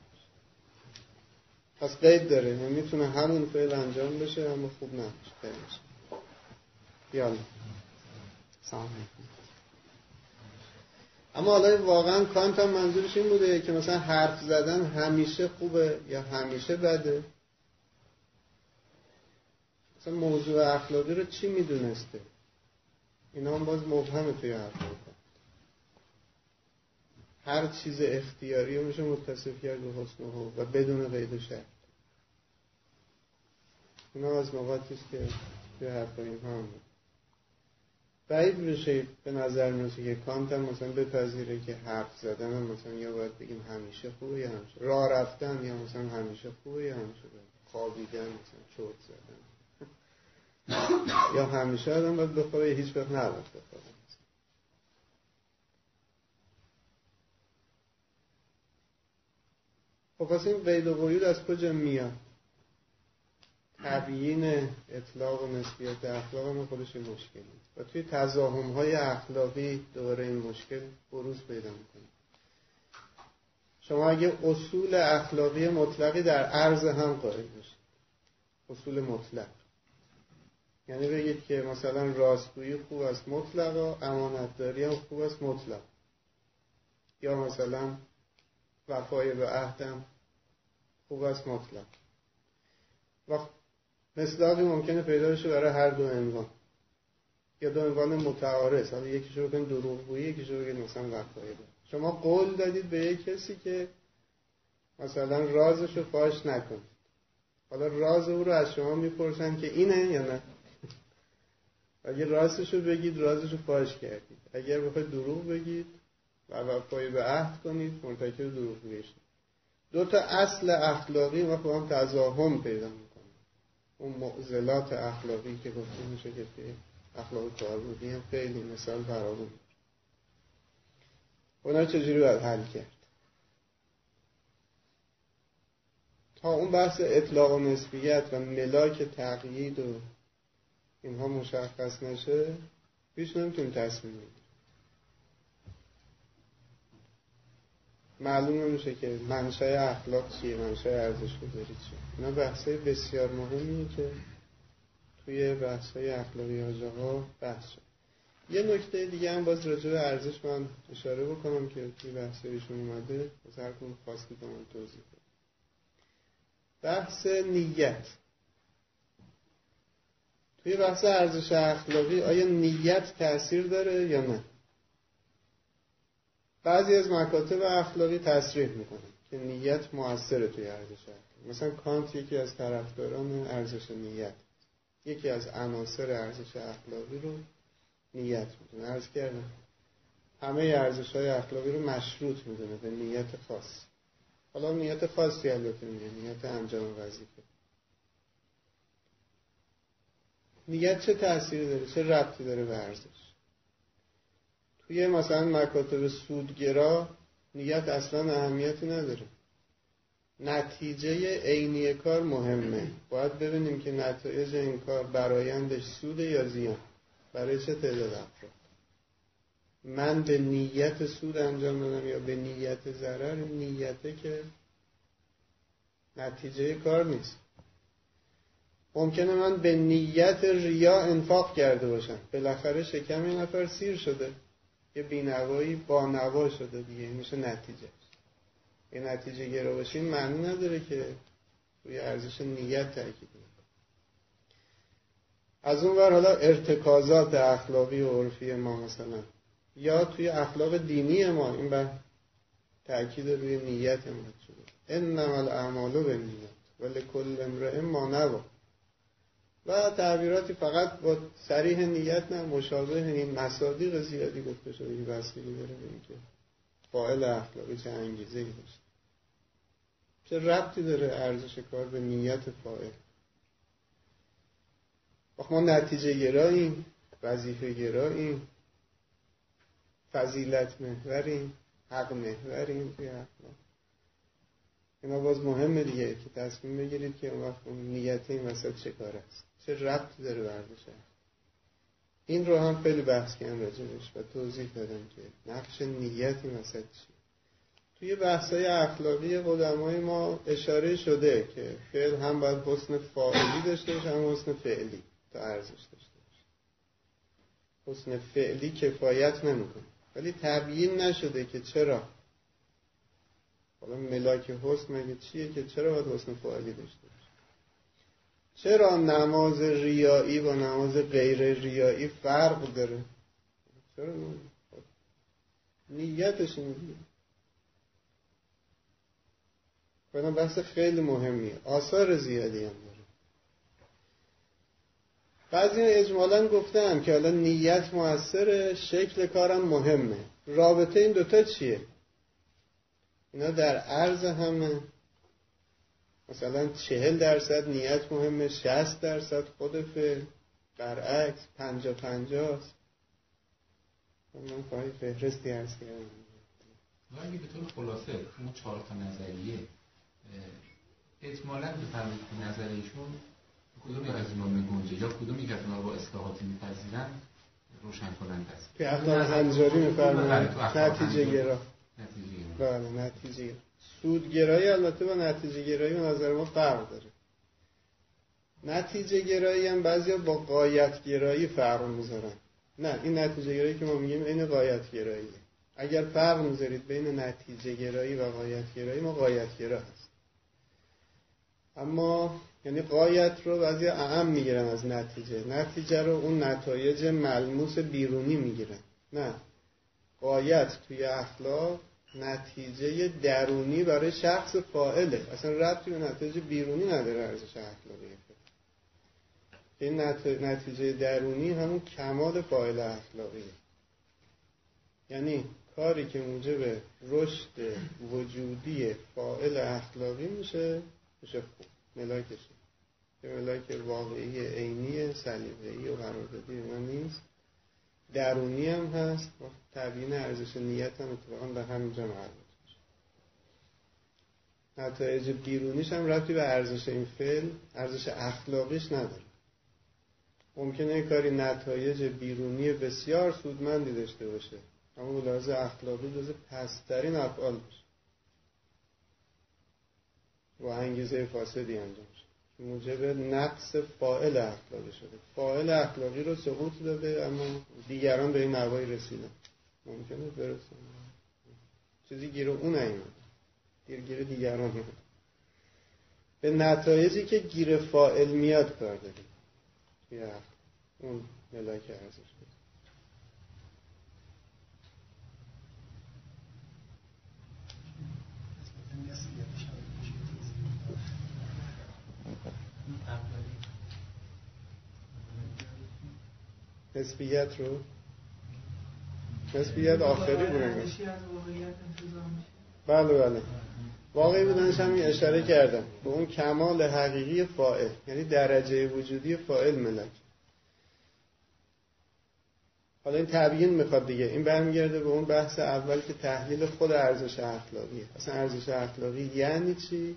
پس قید داره. یعنی می‌تونه همون فعل انجام بشه اما خوب نباشه. یالا سلام اما حالا واقعا کانت هم منظورش این بوده که مثلا حرف زدن همیشه خوبه یا همیشه بده. مثلا موضوع اخلاقی رو چی می‌دونسته؟ اینا هم باز مبهمه توی حرف هر چیز اختیاری رو میشه متصف کرد به حسن و بدون قید و شرط اینا از نقاطی است که توی حرف هم بعید بشه به نظر می‌رسه که کانت هم مثلا بپذیره که حرف زدن هم مثلا یا باید بگیم همیشه خوبه یا همیشه. راه رفتن یا مثلا همیشه خوبه یا همیشه خوابیدن مثلا چوت زدن. یا همیشه آدم باید بخوره یا هیچ وقت نباید بخوره خب پس این قید و قیود از کجا میاد؟ تبیین اطلاق و نسبیت اخلاق ما خودش مشکلی و توی تضاهم های اخلاقی دوباره این مشکل بروز پیدا می‌کنه. شما اگه اصول اخلاقی مطلقی در عرض هم قائل باشید. اصول مطلق. یعنی بگید که مثلا راستگویی خوب است مطلقا امانتداری هم خوب است مطلق. یا مثلا وفای به عهدم خوب است مطلق. و مصداقی ممکنه پیدا بشه برای هر دو عنوان. یا دو عنوان متعارض. حالا یکیشو بگن دروغگویی یکیشو بگن مثلا وفای شما قول دادید به یک کسی که مثلا رازشو فاش نکنید. حالا راز او رو از شما می‌پرسن که اینه یا نه؟ اگر راستشو بگید رازشو فاش کردید. اگر بخواید دروغ بگید و وفای به عهد کنید مرتکب دروغ میشید دو تا اصل اخلاقی و با هم تضاهم پیدا می‌کنه اون معضلات اخلاقی که گفته میشه که اخلاق کار بودیم خیلی مثال فراوون اونا چجوری باید حل کرد؟ تا اون بحث اطلاق و نسبیت و ملاک تقیید و اینها مشخص نشه پیش نمی‌تونیم تصمیم بگیریم. معلوم نمیشه که منشأ اخلاق چیه منشأ ارزش گذاری چیه. اینا بحثای بسیار مهمیه که توی بحثای اخلاقی آجاها بحث شد. یه نکته دیگه هم باز راجع به ارزش من اشاره بکنم که توی بحثایشون اومده. از هر کنون خواستی من توضیح کنم بحث نیت. توی بحث ارزش اخلاقی آیا نیت تاثیر داره یا نه؟ بعضی از مکاتب اخلاقی تصریح می‌کنه که نیت موثره توی ارزش اخلاقی. مثلا کانت یکی از طرفداران ارزش نیت. یکی از عناصر ارزش اخلاقی رو نیت می‌دونه. ارز کردم. همه ارزش های اخلاقی رو مشروط می‌دونه به نیت خاص. حالا نیت خاصی البته نیت انجام وظیفه. نیت چه تأثیری داره؟ چه ربطی داره به ارزش؟ توی مثلا مکاتب سودگرا نیت اصلا اهمیتی نداره. نتیجه عینی کار مهمه. باید ببینیم که نتایج این کار برایندش سود یا زیان. برای چه تعداد افراد؟ من به نیت سود انجام دادم یا به نیت ضرر؟ نیته که نتیجه کار نیست. ممکنه من به نیت ریا انفاق کرده باشم. بالاخره شکم یه نفر سیر شده. یه بینوایی با نوا شده دیگه. میشه نتیجه. یه نتیجه گرا باشین معنی نداره که روی ارزش نیت تاکید از اون ور حالا ارتکازات اخلاقی و عرفی ما مثلا. یا توی اخلاق دینی ما این بر تأکید روی نیت امرد شده. انما الاعمال به نیت ولی کل امرئ ما نوا و تعبیراتی فقط با سریح نیت نه مشابه این مصادیق زیادی گفته شده. این بستگی داره به اینکه فاعل اخلاقی چه انگیزه ای داشته چه ربطی داره ارزش کار به نیت فاعل؟ ما نتیجه گراییم وظیفه گراییم فضیلت محوریم حق محوریم توی اخلاق. اینا باز مهمه دیگه که تصمیم بگیرید که اون وقت نیت این وسط چه کار است. چه ربطی داره بردش این رو هم خیلی بحث کردم راجبش و توضیح دادم که نقش نیت این وسط چیه. توی بحثای اخلاقی قدمای ما اشاره شده که فعل هم باید حسن فاعلی داشته باشه هم حسن فعلی تا ارزش داشته باشه. حسن فعلی کفایت نمی‌کنه. ولی تبیین نشده که چرا؟ حالا ملاک حسن مگه چیه که چرا باید حسن فعلی داشته چرا نماز ریایی با نماز غیر ریایی فرق داره؟ چرا؟ نیتش میگه بحث خیلی مهمیه آثار زیادی هم بعضی اجمالا گفتن که حالا نیت موثر شکل کارم مهمه. رابطه این دوتا چیه؟ اینا در عرض همه. مثلا چهل درصد نیت مهمه شست درصد خود فعل برعکس پنجا پنجاست من خواهی فهرستی ارز کردم اگه به طور خلاصه اون چهار تا نظریه اجمالا بفرمید که نظریشون کدوم یک از اینا میگنجه یا کدوم یک از اینا با اصلاحاتی میپذیرن روشن کننده است که اخلاق هنجاری میفرمایند بله، نتیجه گرا نتیجه بله نتیجه سودگرایی البته با نتیجه گرایی به نظر ما فرق داره. نتیجه گرایی هم بعضی با قایت گرایی فرق می‌ذارن. نه این نتیجه گرایی که ما میگیم این قایت گرایی اگر فرق می‌ذارید بین نتیجه گرایی و قایت گرایی ما قایت گرا هست اما یعنی قایت رو بعضی اهم می‌گیرن از نتیجه. نتیجه رو اون نتایج ملموس بیرونی می‌گیرن. نه. قایت توی اخلاق نتیجه درونی برای شخص فائله اصلا ربطی به نتیجه بیرونی نداره ارزش اخلاقی. این نتیجه درونی همون کمال فاعل اخلاقیه یعنی کاری که موجب رشد وجودی فاعل اخلاقی میشه میشه خوب. ملاکشه که ملاک واقعی عینی سلیقه‌ای و قراردادی اینا نیست. درونی هم هست. و تبیین ارزش نیت هم اتفاقا به همینجا مربوط نتایج بیرونیش هم ربطی به ارزش این فعل ارزش اخلاقیش نداره. ممکنه کاری نتایج بیرونی بسیار سودمندی داشته باشه اما به لحاظ اخلاقی جز پسترین افعال باشه. و انگیزه فاسدی انجام. موجب نقص فائل اخلاقی شده. فائل اخلاقی رو سقوط داده اما دیگران به این نوایی رسیدن. ممکنه برسن چیزی گیر اون نیمد گیر دیگران میاد به نتایجی که گیر فائل میاد کار داریم اون ملاک ارزش بود نسبیت رو؟ نسبیت آخری بودن بله بله. واقعی بودنش هم اشاره کردم. به اون کمال حقیقی فائل یعنی درجه وجودی فائل ملک. حالا این تبیین می‌خواد دیگه. این برمیگرده به اون بحث اول که تحلیل خود ارزش اخلاقی. اصلا ارزش اخلاقی یعنی چی؟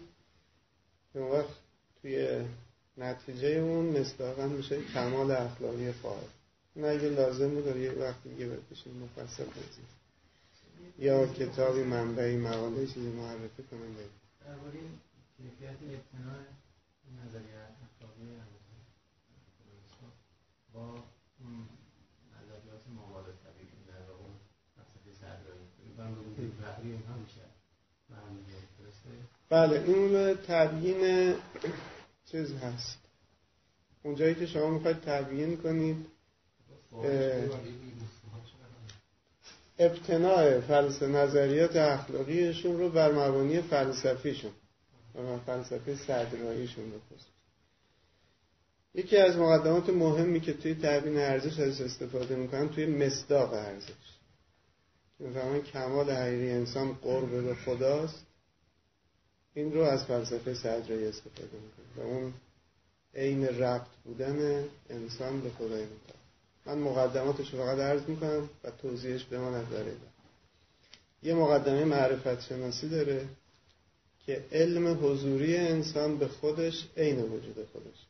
اون وقت توی نتیجه اون مصداقا میشه کمال اخلاقی فائل نه اگه لازم بود یه وقتی دیگه بکشیم مفصل بزید یا کتابی منبعی مقاله چیزی معرفی کنم بگیم درباره کیفیت ابتناع نظریه اخلاقی با اون نظریات مقابل طبیعی در اون بحری میشه بله این تبیین چیز هست. اونجایی که شما می‌خواید تبیین کنید ابتناع فلسفه نظریات اخلاقیشون رو بر مبانی فلسفیشون و فلسفه صدراییشون بخصوص یکی از مقدمات مهمی که توی تبیین ارزش از استفاده می‌کنن توی مصداق ارزش. مثلا کمال حقیقی انسان قرب به خداست. این رو از فلسفه صدرایی استفاده می‌کنه و اون عین ربط بودن انسان به خدای متعال من مقدماتش رو فقط عرض می‌کنم و توضیحش به ما نظره یه مقدمه معرفت شناسی داره که علم حضوری انسان به خودش عین وجود خودش.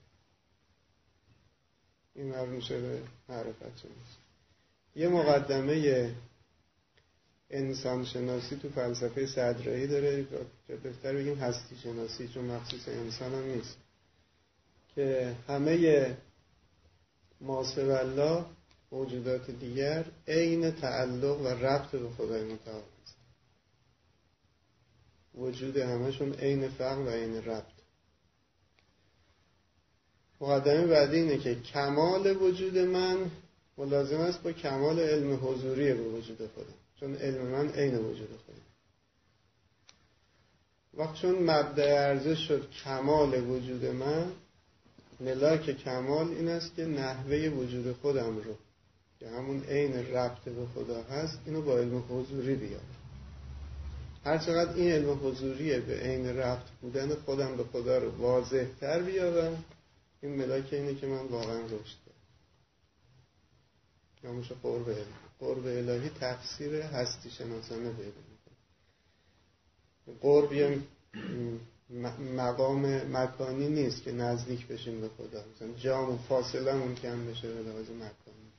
این مرد میشه به معرفت شناسی یه مقدمه انسان شناسی تو فلسفه صدرایی داره. بهتر بگیم هستی شناسی چون مخصوص انسان هم نیست. که همه ماسه الله موجودات دیگر عین تعلق و ربط به خدای متعال است وجود همشون عین فقر و عین ربط. مقدمه بعدی اینه که کمال وجود من ملازم است با کمال علم حضوری به وجود خودم. چون علم من عین وجود خودم وقت چون مبدع ارزش شد کمال وجود من ملاک کمال این است که نحوه وجود خودم رو که همون عین ربط به خدا هست اینو با علم حضوری بیارم. هر این علم حضوری به عین ربط بودن خودم به خدا رو واضح تر بیارم این ملاک اینه که من واقعا رشد نامش قرب الهی قرب الهی تفسیر هستی شناسانه پیدا می‌کنه. قرب یه مقام مکانی نیست که نزدیک بشیم به خدا. مثلا جام و فاصله ممکن بشه به لحاظ مکانی.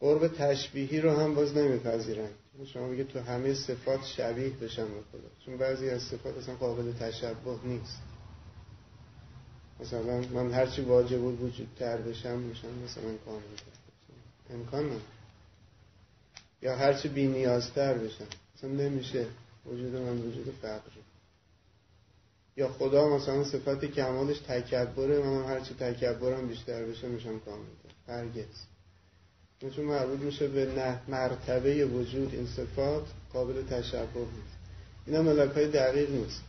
قرب تشبیهی رو هم باز نمیپذیرن. شما بگید تو همه صفات شبیه بشن به خدا. چون بعضی از صفات اصلا قابل تشبه نیست. مثلا من هرچی واجب بود وجود تر بشم میشم مثلا کامل. امکان نه یا هرچی بی نیازتر بشم مثلا نمیشه وجود من وجود فقره یا خدا مثلا صفت کمالش تکبره من هرچی تکبرم بیشتر بشه میشم کامل. هرگز. چون مربوط میشه به نه مرتبه وجود. این صفات قابل تشبه نیست. اینا ملک های دقیق نیست.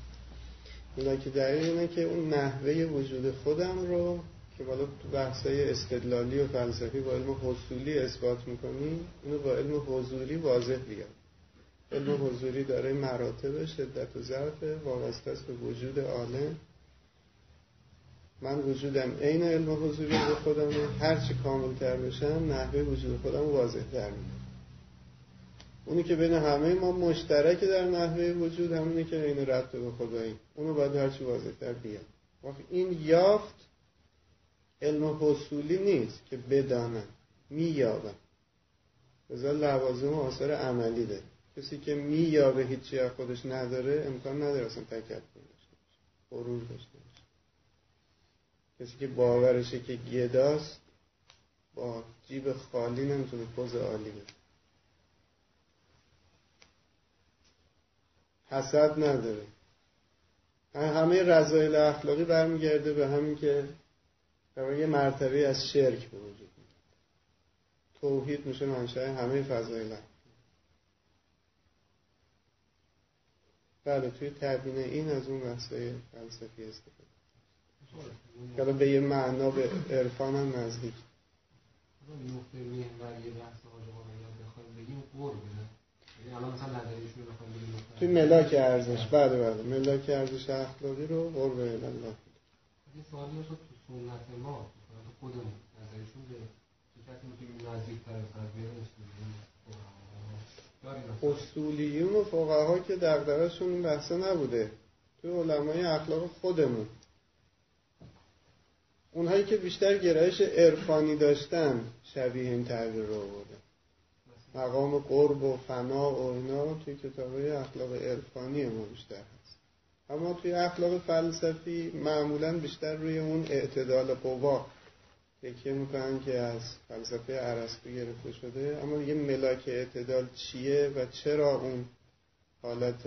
ملک دقیق اینه که اون نحوه وجود خودم رو که بالا تو بحثای استدلالی و فلسفی با علم حصولی اثبات می‌کنی اینو با علم حضوری واضح بیاد علم حضوری داره مراتب شدت و ضعف وابسته است به وجود عالم. من وجودم عین علم حضوری به خودم هر چی کامل تر بشم نحوه وجود خودم واضح تر میاد اونی که بین همه ما مشترک در نحوه وجود همونی که عین ربط به خدایی. اونو باید هرچی واضح تر وقت این یافت علم حصولی نیست که بدانم مییابم بذار لوازم و آثار عملی داره کسی که مییابه هیچی از خودش نداره امکان نداره اصلا تکبر داشته غرور داشته کسی که باورشه که گداست با جیب خالی نمی‌تونه پوز عالی بده. حسد نداره. همه رضایل اخلاقی برمیگرده به همین که یه مرتبه از شرک به وجود توحید میشه منشأ همه فضایل. بله توی تبیین این از اون بحثای فلسفی استفاده. حالا به یه معنا به عرفان هم نزدیک. نقطه محور یه بحث بخوایم بگیم یعنی بخوایم بگیم. توی ملاک ارزش. بله بله. ملاک ارزش اخلاقی رو قرب الله یه سوالی تو سنت ما خودمون نظریشون به کسی می‌تونیم نزدیک تر اصولیون و فقها که دقدقشون این بحثه نبوده توی علمای اخلاق خودمون اونهایی که بیشتر گرایش عرفانی داشتن شبیه این تعبیر رو بوده مقام قرب و فنا و اینا توی کتاب اخلاق عرفانی ما بیشتر اما توی اخلاق فلسفی معمولا بیشتر روی اون اعتدال قوا تکیه می‌کنن که از فلسفه عرستو گرفته شده. اما یه ملاک اعتدال چیه و چرا اون حالت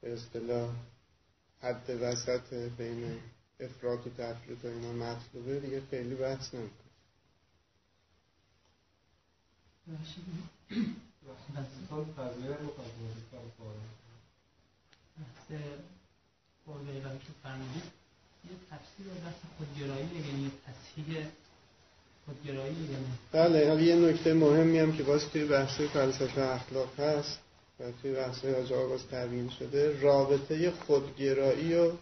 به اصطلاح حد وسط بین افراد و تفرید و اینا مطلوبه دیگه خیلی بحث نمی‌کنه یه تفسیر بحث خودگرایی یعنی تصحیح خودگرایی یعنی بله یه نکته مهمی هم که باز توی بحث فلسفه اخلاق هست و توی بحث آجا باز تبیین شده رابطه خودگرایی و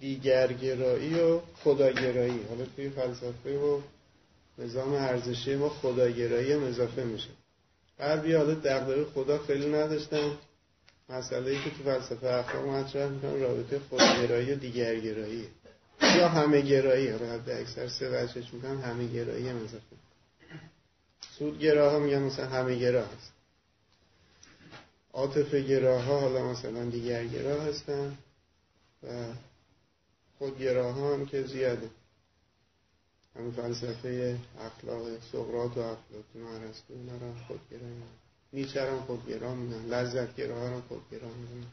دیگرگرایی و خداگرایی حالا توی فلسفه و نظام ارزشی ما خداگرایی هم اضافه میشه. غربی حالا دقدقه خدا خیلی نداشتن. مسئله ای که تو فلسفه اخلاق مطرح می‌کنن رابطه خودگرایی و دیگرگرایی. یا همه گرایی حالا حد اکثر سه وجهش می‌کنن همه گرایی هم اضافه سودگراه ها میگن مثلا همه گراه هست. عاطف گراه ها حالا مثلا دیگرگراه هستن و خودگراه هم که زیاده. همین فلسفه اخلاق سقراط و افلاطون و ارسطو اینا را خودگرایی. نیچه هم خودگرا گراه هم خودگرا میدن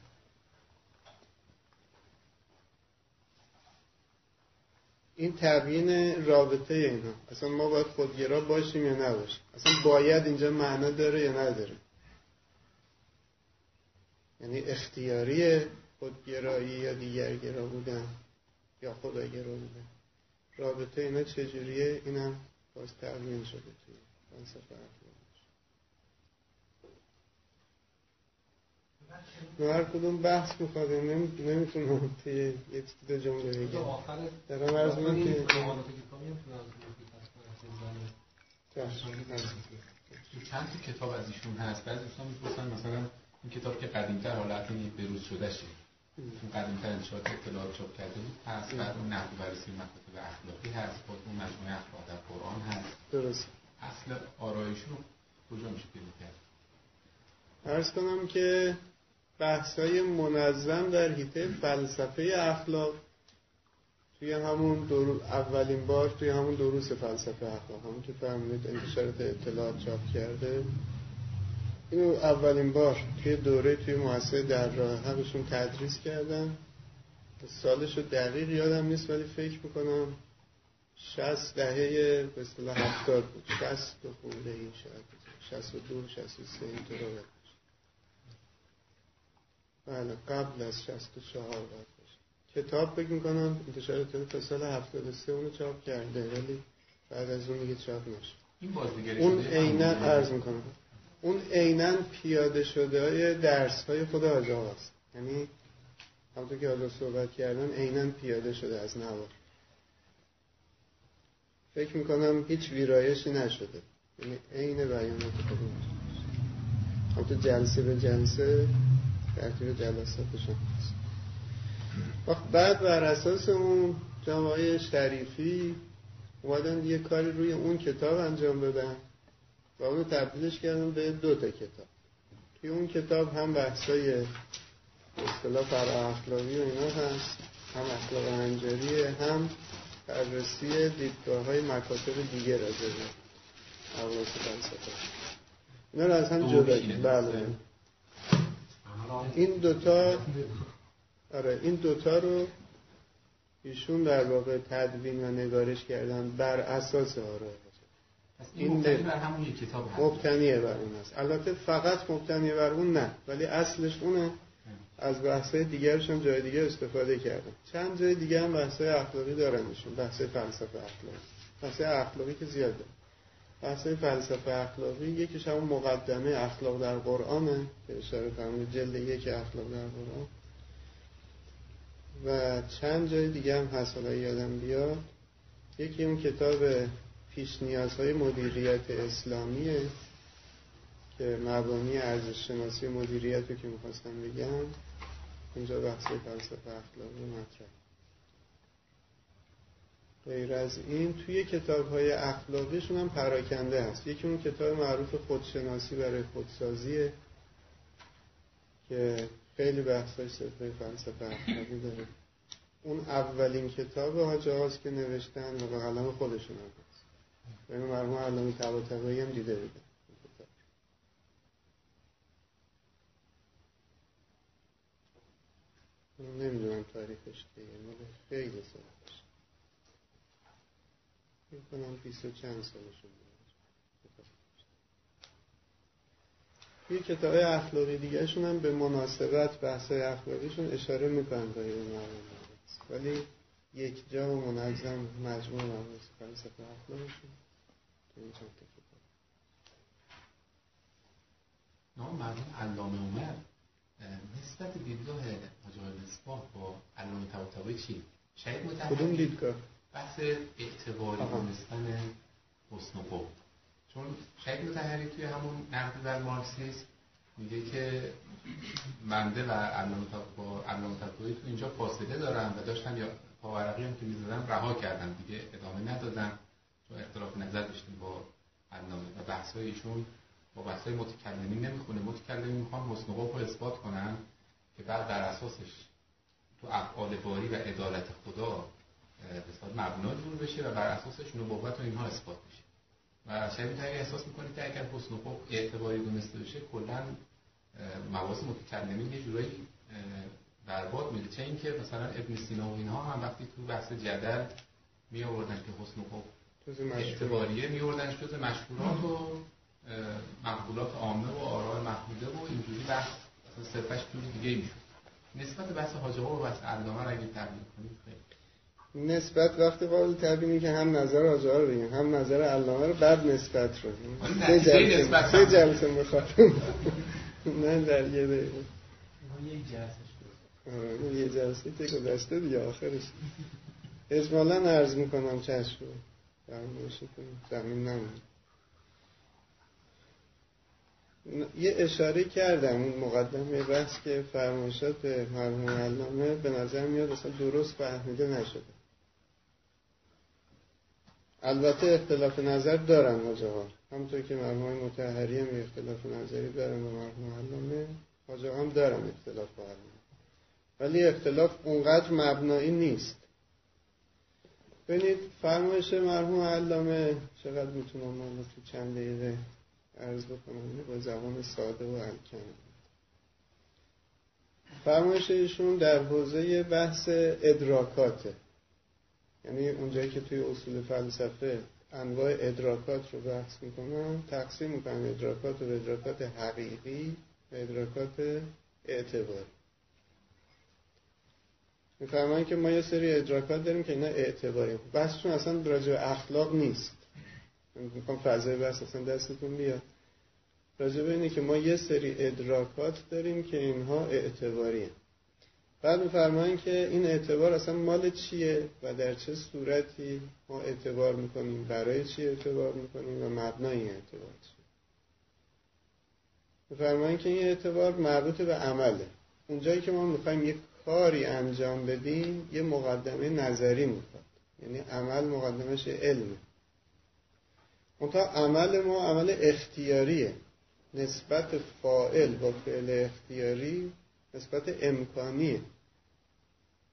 این تبیین رابطه اینا. اصلا ما باید خودگرا باشیم یا نباشیم؟ اصلا باید اینجا معنا داره یا نداره؟ یعنی اختیاری خودگرایی یا دیگرگرا بودن یا خداگرا بودن. رابطه اینا چجوریه؟ اینم باز تبیین شده توی فلسفه. هر کدوم بحث می‌خواد نمی‌تونم توی یک دو جمله بگم. دارم عرض که چند تا کتاب از ایشون هست؟ بعضی دوستان می‌پرسن مثلا این کتاب که قدیمتر حالت بروز شده شه چون قدیمتر انشاءات اطلاعات چاپ کرده بود هست. بعد اون نقد بررسی مکاتب اخلاقی هست. بعد اون مجموعه اخلاق در قرآن هست. درست. اصل آرایشون کجا میشه پیدا کرد؟ ارز کنم که بحثای منظم در حیطه فلسفه اخلاق. توی همون درو... اولین بار توی همون دروس فلسفه اخلاق. همون که فرمودید انتشارات اطلاعات چاپ کرده. اینو اولین بار توی دوره توی مؤسسه در راه حقشون تدریس کردن سالش رو دقیق یادم نیست ولی فکر می‌کنم شست دهه به اصطلاح هفتاد بود. شست خورده این شاید. شست و دو شست و سه این بله قبل از شست و چهار باید کتاب فکر می‌کنم انتشار تا سال 73 اونو چاپ کرده ولی بعد از اون دیگه چاپ نشد. اون عینا عرض می‌کنم. اون عینا پیاده شده های درس های خود حاج است یعنی همونطور که حالا صحبت کردم عینا پیاده شده از نوار. فکر می‌کنم هیچ ویرایشی نشده. یعنی عین بیانات خود همونطور جلسه به جلسه ترتیب جلساتشون. هست بعد بر اساس اون جامعه شریفی اومدن یه کاری روی اون کتاب انجام بدن و اونو تبدیلش کردن به دو تا کتاب. توی اون کتاب هم بحثای اصطلاح فر اخلاقی و اینا هست هم اخلاق انجاری هم بررسی دیدگاه های مکاتب دیگه راجع به حواس فلسفه. اینا رو از هم جدا بله. این دوتا آره این دوتا رو ایشون در واقع تدوین و نگارش کردن بر اساس آرای این مبتنی بر همون یک کتاب مبتنیه بر اون هست البته فقط مبتنیه بر اون نه ولی اصلش اونه. از بحثای دیگرش هم جای دیگه استفاده کردن. چند جای دیگه هم بحثای اخلاقی دارنشون بحثای فلسفه اخلاقی. بحثای اخلاقی که زیاده بحثای فلسفه اخلاقی یکیش همون مقدمه اخلاق در قرآنه که اشاره فرمود جلد یک اخلاق در قرآن. و چند جای دیگه هم هست حالا یادم بیاد. یکی اون کتاب پیش نیازهای مدیریت اسلامیه که مبانی ارزش شناسی مدیریت رو که می‌خواستم بگم. اینجا بحث فلسفه اخلاقی مطرح غیر از این توی کتاب های اخلاقیشون هم پراکنده هست. یکی اون کتاب معروف خودشناسی برای خودسازیه که خیلی بحثای صفحه فلسفه اخلاقی داره. اون اولین کتاب حاج که نوشتن و به قلم خودشون هم هست. اینو مرموم علامه طباطبایی هم دیده بودن نمی‌دونم تاریخش مال خیلی سالش می‌کنم بیست و چند سالشون توی کتاب اخلاقی دیگه هم به مناسبت بحث اخلاقیشون اشاره می‌کنن به این ولی یک جا و منظم مجموع مباحث فلسفه اخلاقشون تو این چند کتاب. نام مرحوم علامه عمر. نسبت دیدگاه حاج مصباح با علامه طباطبایی چی؟ شاید متحدی کدوم دیدگاه؟ بحث اعتباری دونستن حسن و چون شاید متحری توی همون نقد در مارکسیسم میگه که منده و با علامه تو اینجا فاصله دارن و داشتن یا پاورقی هم که می‌زدن رها کردن. دیگه ادامه ندادن. چون اختلاف نظر داشتیم با علامه و بحثای ایشون. با بحثای متکلمی نمی‌خونه. متکلمی می‌خوان حسن رو اثبات کنن که بعد در اساسش تو افعال باری و عدالت خدا به مبنا جور بشه و بر اساسش نبوت و اینها اثبات بشه. و شاید اگه احساس می‌کنید که اگر حسن و خوب اعتباری دونسته بشه کلا مواز متکلمین یه جورایی برباد میده. چه اینکه مثلا ابن سینا و اینها هم وقتی تو بحث جدل می آوردن که حسن و خوب اعتباریه می آوردنش جز مشهورات و مقبولات عامه و آراء محموده و اینجوری بحث صرفش جوری دیگه می‌شد. نسبت بحث حاجه و بحث علامه اگه تبدیل کنید خیلی. نسبت وقتی قابل تبیینی که هم نظر آجا رو بگیم هم نظر علامه رو بعد نسبت رو سه جلسه سه جلسه می‌خواد. نه در یه دقیقه. یه جلسه که گذشته دیگه آخرش. اجمالا عرض می‌کنم چشم زمین نمون یه اشاره کردم اون مقدمه بحث که فرمایشات مرحوم علامه به نظر میاد اصلا درست فهمیده نشده. البته اختلاف نظر دارن حاجه ها. همونطور که مرحوم متحری هم اختلاف نظری دارن با مرحوم علامه حاجه هم دارن اختلاف با ولی اختلاف اونقدر مبنایی نیست. ببینید فرمایش مرحوم علامه چقدر می‌تونم من تو چند دقیقه عرض بکنم؟ با زبان ساده و الکن. فرمایش ایشون در حوزه بحث ادراکاته. یعنی اونجایی که توی اصول فلسفه انواع ادراکات رو بحث می‌کنن تقسیم می‌کنن ادراکات رو ادراکات حقیقی و ادراکات اعتباری. میفرمایی که ما یه سری ادراکات داریم که اینا اعتباری. بحثشون اصلا راجع اخلاق نیست. می‌خوام فضای بحث اصلا دستتون بیاد. راجع به اینه که ما یه سری ادراکات داریم که اینها اعتباری بعد میفرمایین که این اعتبار اصلا مال چیه و در چه صورتی ما اعتبار می‌کنیم؟ برای چی اعتبار می‌کنیم؟ و مبنای این اعتبار چیه؟ میفرمایین که این اعتبار مربوط به عمله. اونجایی که ما می‌خوایم یک کاری انجام بدیم یه مقدمه نظری می‌خواد. یعنی عمل مقدمش علمه منتها عمل ما عمل اختیاریه. نسبت فائل با فعل اختیاری نسبت امکانیه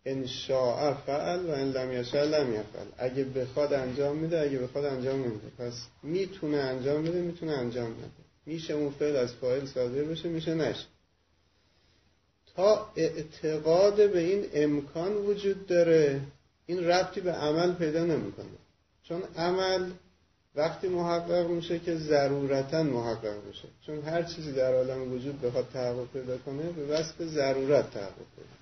ان شاء فعل و ان لم یشاء لم یفعل. اگه بخواد انجام میده اگه بخواد انجام نمیده. پس می‌تونه انجام بده می‌تونه انجام نده. میشه اون فعل از فاعل صادر بشه میشه نشه. تا اعتقاد به این امکان وجود داره این ربطی به عمل پیدا نمی‌کنه. چون عمل وقتی محقق میشه که ضرورتا محقق میشه. چون هر چیزی در عالم وجود بخواد تحقق پیدا کنه به وصف ضرورت تحقق پیدا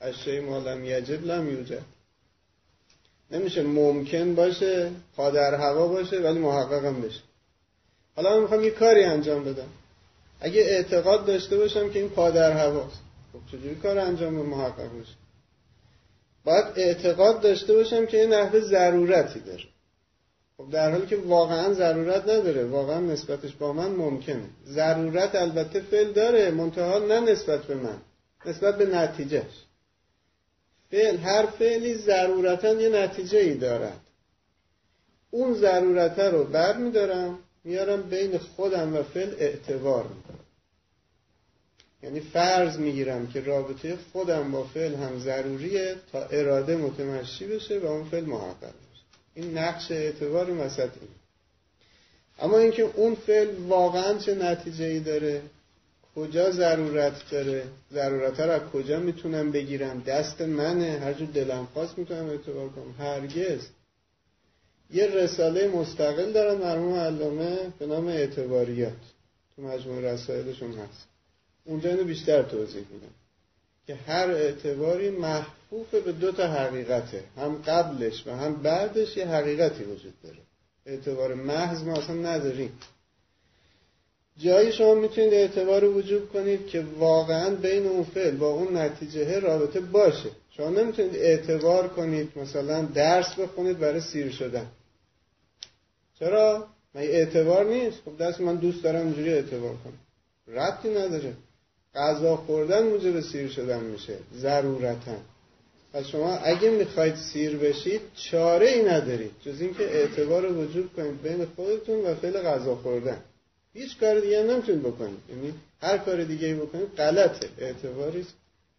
از شی ما لم یجب لم یوجد. نمیشه ممکن باشه قادر هوا باشه ولی محقق هم بشه. حالا من می‌خوام یه کاری انجام بدم. اگه اعتقاد داشته باشم که این پادر هواست خب چجوری کار انجام محقق بشه باید اعتقاد داشته باشم که این نحوه ضرورتی داره. خب در حالی که واقعا ضرورت نداره. واقعا نسبتش با من ممکنه. ضرورت البته فعل داره منتها نه نسبت به من نسبت به نتیجهش. فعل هر فعلی ضرورتا یه نتیجه ای دارد. اون ضرورت رو بر میدارم میارم بین خودم و فعل اعتبار می‌کنم. یعنی فرض می‌گیرم که رابطه خودم با فعل هم ضروریه تا اراده متمشی بشه و اون فعل محقق این نقش اعتبار وسط این اما اینکه اون فعل واقعا چه نتیجه ای داره؟ کجا ضرورت داره؟ ضرورت رو از کجا می‌تونم بگیرم؟ دست منه. هر جور دلم خواست می‌تونم اعتبار کنم. هرگز. یه رساله مستقل دارن مرحوم علامه به نام اعتباریات. تو مجموع رسائلشون هست. اونجا اینو بیشتر توضیح میدم. که هر اعتباری محفوف به دو تا حقیقته. هم قبلش و هم بعدش یه حقیقتی وجود داره. اعتبار محض ما اصلا نداریم. جایی شما می‌تونید اعتبار وجود کنید که واقعا بین اون فعل با اون نتیجه رابطه باشه. شما نمی‌تونید اعتبار کنید مثلا درس بخونید برای سیر شدن. چرا؟ من اعتبار نیست. خب دست من دوست دارم اینجوری اعتبار کنم. ربطی نداره. غذا خوردن موجب سیر شدن میشه. ضرورتا. پس شما اگه می‌خواید سیر بشید چاره ای ندارید. جز اینکه اعتبار وجود کنید بین خودتون و فعل غذا خوردن. هیچ کار دیگه نمی‌تونید بکنید. یعنی هر کار دیگه ای بکنید غلطه. اعتباری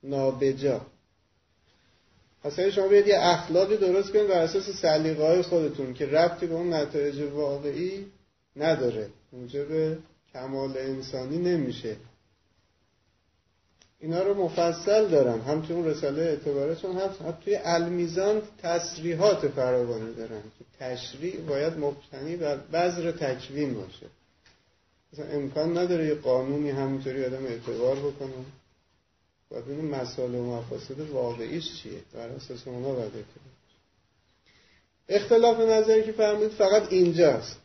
نابجا. پس شما بیاید یه اخلاقی درست کنید بر اساس سلیقه های خودتون که ربطی به اون نتایج واقعی نداره. موجب کمال انسانی نمیشه. اینا رو مفصل دارن هم توی اون رساله اعتبارشون هست هم توی المیزان تصریحات فراوانی دارن که تشریع باید مبتنی بر بذر تکوین باشه. مثلا امکان نداره یه قانونی همینطوری آدم اعتبار بکنه. و ببینیم مسائل و مفاسد واقعیش چیه. بر اساس اونا باید اختلاف نظری که فرمودید فقط اینجاست.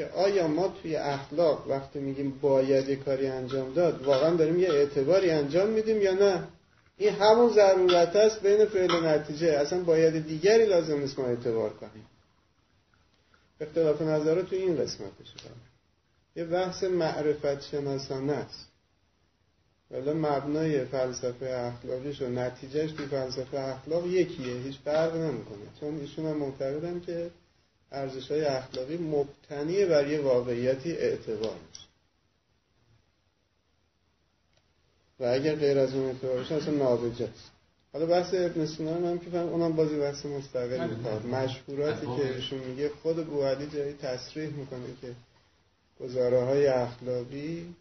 که آیا ما توی اخلاق وقتی میگیم باید یه کاری انجام داد واقعا داریم یه اعتباری انجام میدیم یا نه؟ این همون ضرورت است بین فعل و نتیجه. اصلا باید دیگری لازم نیست ما اعتبار کنیم. اختلاف نظر تو این قسمتش یه بحث معرفت شناسانه است. ولی مبنای فلسفه اخلاقیش و نتیجهش توی فلسفه اخلاق یکیه هیچ فرق نمی‌کنه. چون ایشون هم معتقدن که ارزش های اخلاقی مبتنی بر یه واقعیتی اعتبار میشه. و اگر غیر از اون اعتبار باشه اصلا نابجاست. حالا بحث ابن سینا من که فهم اونم بازی بحث مستقل بله. مشهوراتی که ایشون میگه خود بوعلی جایی تصریح می‌کنه که گزاره های اخلاقی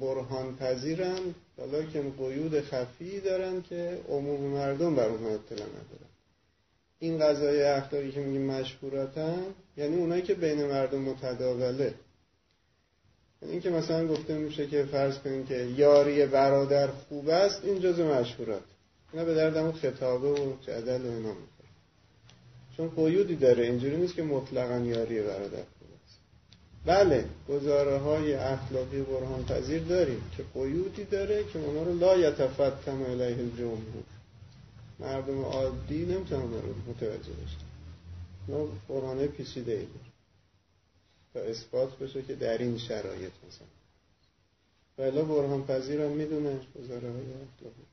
برهان پذیرن حالا که قیود خفی دارن که عموم مردم بر اونها اطلاع ندارن. این قضای اخلاقی که میگیم مشهوراتن یعنی اونایی که بین مردم متداوله. یعنی اینکه مثلا گفته میشه که فرض کنیم که یاری برادر خوب است این جزء مشهورات اینا به دردمون خطابه و جدل و اینا می‌خوره. چون قیودی داره اینجوری نیست که مطلقا یاری برادر خوب است. بله گزاره های اخلاقی برهان پذیر داریم که قیودی داره که اونا رو لا یتفتن علیه الجمهور. مردم عادی نمی‌تونن متوجه بشن. اونا برهانه پیچیده ای تا اثبات بشه که در این شرایط مثلا. ولی برهان پذیر هم می‌دونه گزاره های اخلاقی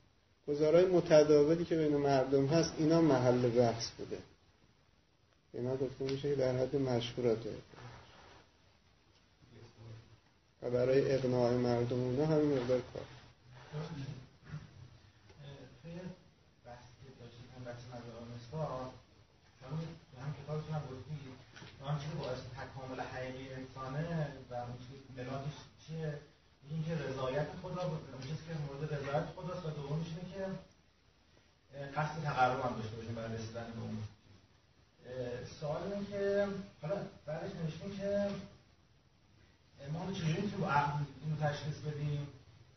گزارهای متداولی که بین مردم هست اینا محل بحث بوده. اینا گفته میشه که در حد مشهورات و برای اقناع مردم اونا همین مقدار کار توی بحث که داشتید هم بحث تو هم کتابتون هم گفتید آن چیزی باعث تکامل حقیقی انسانه و اون ملاکش چیه این که رضایت خود را اون چیزی که مورد رضایت خود راست و دومش اینه که قصد تقرب هم داشته باشیم برای رسیدن به اون سوال اینه که حالا بعدش نوشتیم که ما حالا چجوری عقل اینو تشخیص بدیم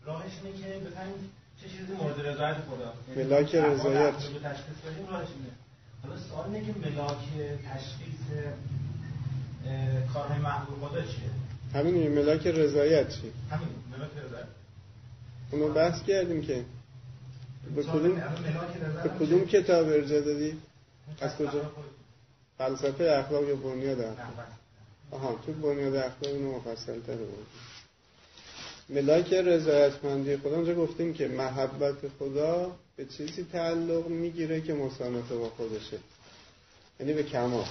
راهش اینه که بفهمیم چه چیزی مورد رضایت خدا ملاک رضایت. رو تشخیص بدیم راهش اینه حالا سوال اینه که ملاک تشخیص کارهای محبوب خدا چیه؟ همین ملاک رضایت چی؟ همین ملاک رضایت. اونو بحث کردیم که. به کدوم به کدوم چیه؟ کتاب ارجا دادی؟ از کجا؟ فلسفه اخلاق یا بنیاد اخلاق. آها تو بنیاد اخلاق اینو مفصل تر بود ملاک رضایتمندی خدا اونجا گفتیم که محبت خدا به چیزی تعلق می‌گیره که مصانف با خودشه. یعنی به کمال.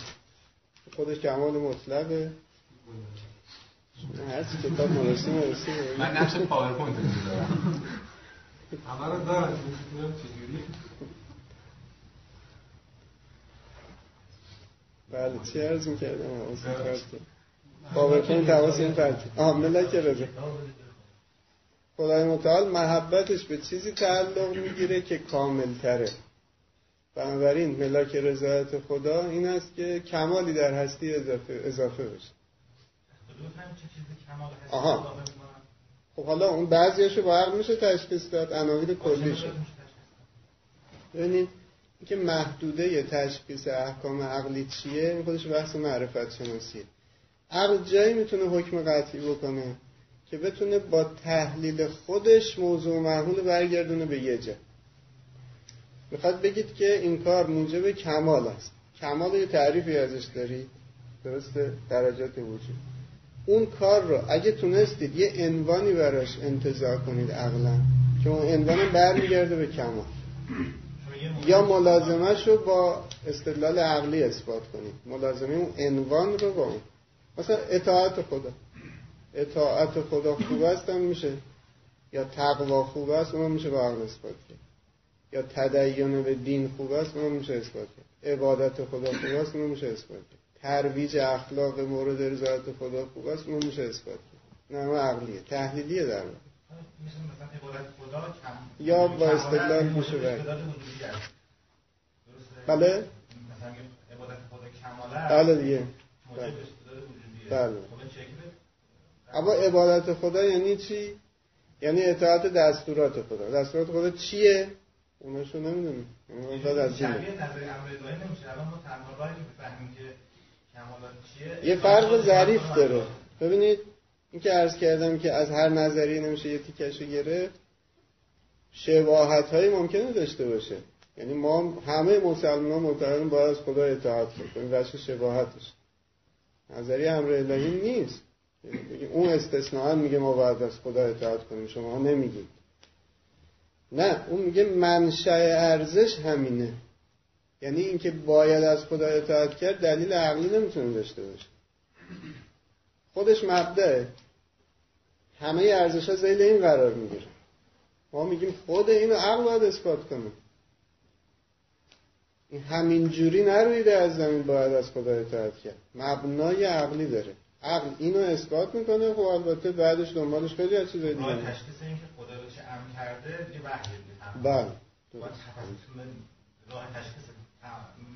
خودش کمال مطلقه هر چی کتاب مرسی مرسی من نقش پاورپوینت دارم همه رو نمی‌دونم چجوری؟ بله چی عرض می‌کردم؟ حواسم پرت کرد. پاورپوینت حواسم پرت کرد. آها ملاک رضا. خدای متعال محبتش به چیزی تعلق می‌گیره که کامل تره بنابراین ملاک رضایت خدا این است که کمالی در هستی اضافه, اضافه بشه. آها. خب حالا اون بعضیاشو با عقل میشه تشخیص داد عناوین کلیشو؟ ببینید اینکه محدوده تشخیص احکام عقلی چیه؟ این خودش بحث معرفت شناسیه عقل جایی می‌تونه حکم قطعی بکنه. که بتونه با تحلیل خودش موضوع محمول برگردونه به یه جا. می‌خواد بگید که این کار موجب کمال است. کمال یه تعریفی ازش دارید درسته؟ درجات وجود. اون کار رو اگه تونستید یه عنوانی براش انتظار کنید عقلا که اون عنوان برمیگرده به کمال. یا ملازمش رو با استدلال عقلی اثبات کنید. ملازمه اون عنوان رو با اون. مثلا اطاعت خدا. اطاعت خدا خوب است هم میشه. یا تقوا خوب است اون میشه با عقل اثبات کرد. یا تدین به دین خوب است اون میشه اثبات کرد. عبادت خدا خوب است اون میشه اثبات کرد. ترویج اخلاق مورد رضایت خدا خوب است اون میشه اثبات کرد. نه عقلیه. تحلیلیه در واقع. یا با استدلال میشه برد. بله؟ مثلا میگه عبادت خدا کمال است بله. دیگه بله. بله. این اما عبادت خدا یعنی چی؟ یعنی اطاعت دستورات خدا. دستورات خدا چیه؟ اوناشو نمی‌دونیم اون بعد از. شبیه نظر امر الهی نمیشه. الان ما تنها راهی که کمالات چیه یه فرق ظریف داره. ببینید این که عرض کردم که از هر نظریه نمیشه یه تیکشو گرفت شباهت هایی ممکنه داشته باشه. یعنی ما همه مسلمان معتقدیم باید از خدا اطاعت کنیم. وجه شباهتش. نظریه امر الهی نیست. بگیم اون استثناء میگه ما باید از خدا اطاعت کنیم شما نمیگید. نه اون میگه منشأ ارزش همینه. یعنی اینکه باید از خدا اطاعت کرد دلیل عقلی نمی‌تونه داشته باشه. خودش مبدعه همه ارزش ها زیل این قرار می‌گیره. ما میگیم خود اینو عقل باید اثبات کنه. این همین جوری نرویده از زمین باید از خدا اطاعت کرد. مبنای عقلی داره. عقل اینو اثبات می‌کنه خب البته بعدش دنبالش خیلی از چیزای دیگه. تشخیص این که خدا رو چه امر کرده دیگه وحی بله راه تشخیص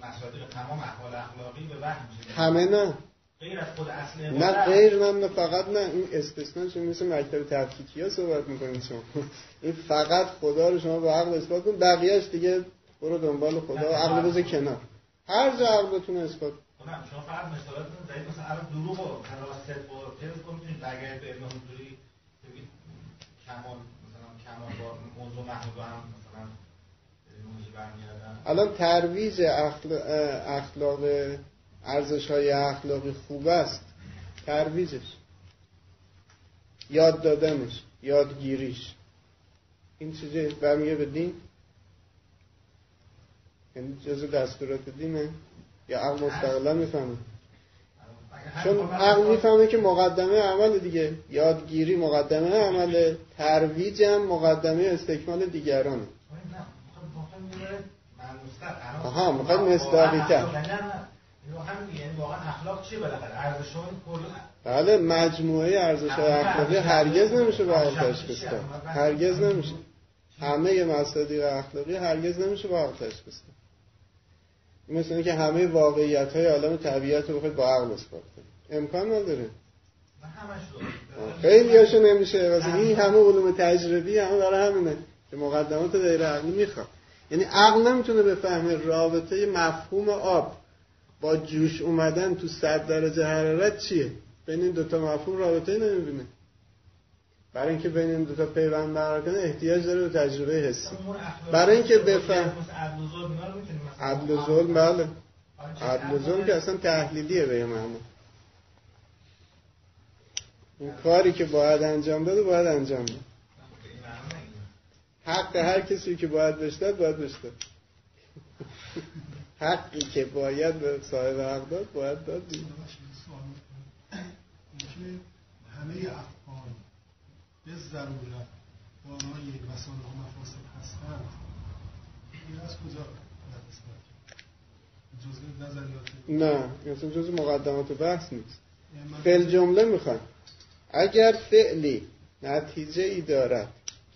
مصادیق تمام احوال اخلاقی به وحی میشه. همه نه. غیر از خود اصل نه غیر نه نه فقط نه. این استثنا چون مثل مکتب تفکیکی ها صحبت می‌کنید شما. این فقط خدا رو شما با عقل اثبات کن بقیهش دیگه برو دنبال خدا. و عقل بذار کنار. هر جا عقل بتونه اثبات کنم شما فقط مثالاتون زدید مثلا الان دروغ و حراست و فرض کنید؟ می‌تونید برگردید به علم حضوری بگید کمال مثلا کمال با موضوع محمود هم مثلا الان ترویج اخلا- اخلاق ارزش های اخلاقی خوب است. ترویجش. یاد دادنش یادگیریش. این چیزی برمیگه به دین. یعنی جزء دستورات دینه. یا عقل مستقلا می‌فهمه. چون عقل می‌فهمه که مقدمه عمل دیگه. یادگیری مقدمه عمل ترویج هم مقدمه استکمال دیگرانه. آها، می‌خواد مصداقی بله مجموعه ارزش های اخلاقی هرگز نمیشه با عقل تشخیص هرگز نمیشه. همه مصادیق اخلاقی هرگز نمیشه با عقل تشخیص داد. مثل اینکه همه واقعیت های عالم طبیعت رو بخواید با عقل اثبات کنید امکان نداره. خیلی هاشو نمیشه واسه این همه علوم تجربی همه برای همینه که مقدمات غیر عقلی می‌خواد یعنی عقل نمی‌تونه بفهمه رابطه مفهوم آب با جوش اومدن تو 100 درجه حرارت چیه بین این دوتا مفهوم رابطه نمی‌بینه برای اینکه بین این دوتا پیوند برقرار کنه احتیاج داره به تجربه حسی برای اینکه بفهم عدل ظلم بله. عدل ظلم که اصلا تحلیلیه به یه معنا اون کاری که باید انجام داد باید انجام داد. حق هر کسی که باید بهش داد باید بهش داد حقی که باید به صاحب حق داد باید داد. همه افعال به ضرورت دارای مسائل و مفاسد هستند. این از کجا باید اثبات کرد؟ جزء نظریات نه اصلا جز مقدمات بحث نیست. یعنی فعل جمله می‌خوان اگر فعلی نتیجه ای دارد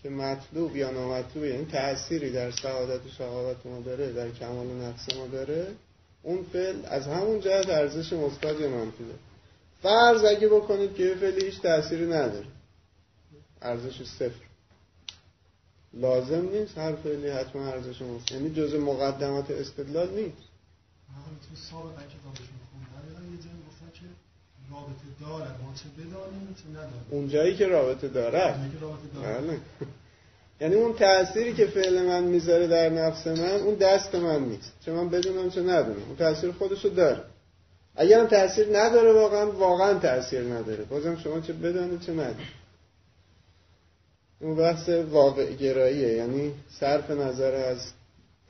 که مطلوب یا نامطلوب یعنی تأثیری در سعادت و شقاوت ما داره در کمال و نقص ما داره اون فعل از همون جهت ارزش مثبت یا منفی داره. فرض اگه بکنید که فعلی هیچ تأثیری نداره. ارزش صفر. لازم نیست هر فعلی حتما ارزش مثبت. یعنی جزء مقدمات استدلال نیست. من تو سابقا کتابشون خوندم یادم یه جایی گفتن که رابطه دارد ما چه بدانیم چه ندانیم اون جایی که رابطه دارد دارد بله. یعنی اون تأثیری که فعل من می‌ذاره در نفس من اون دست من نیست. چه من بدونم چه ندونم. اون تأثیر خودشو داره. اگر هم تأثیر نداره واقعا واقعا تأثیر نداره. بازم شما چه بدانید چه ندونید اون بحث واقع گراییه یعنی صرف نظر از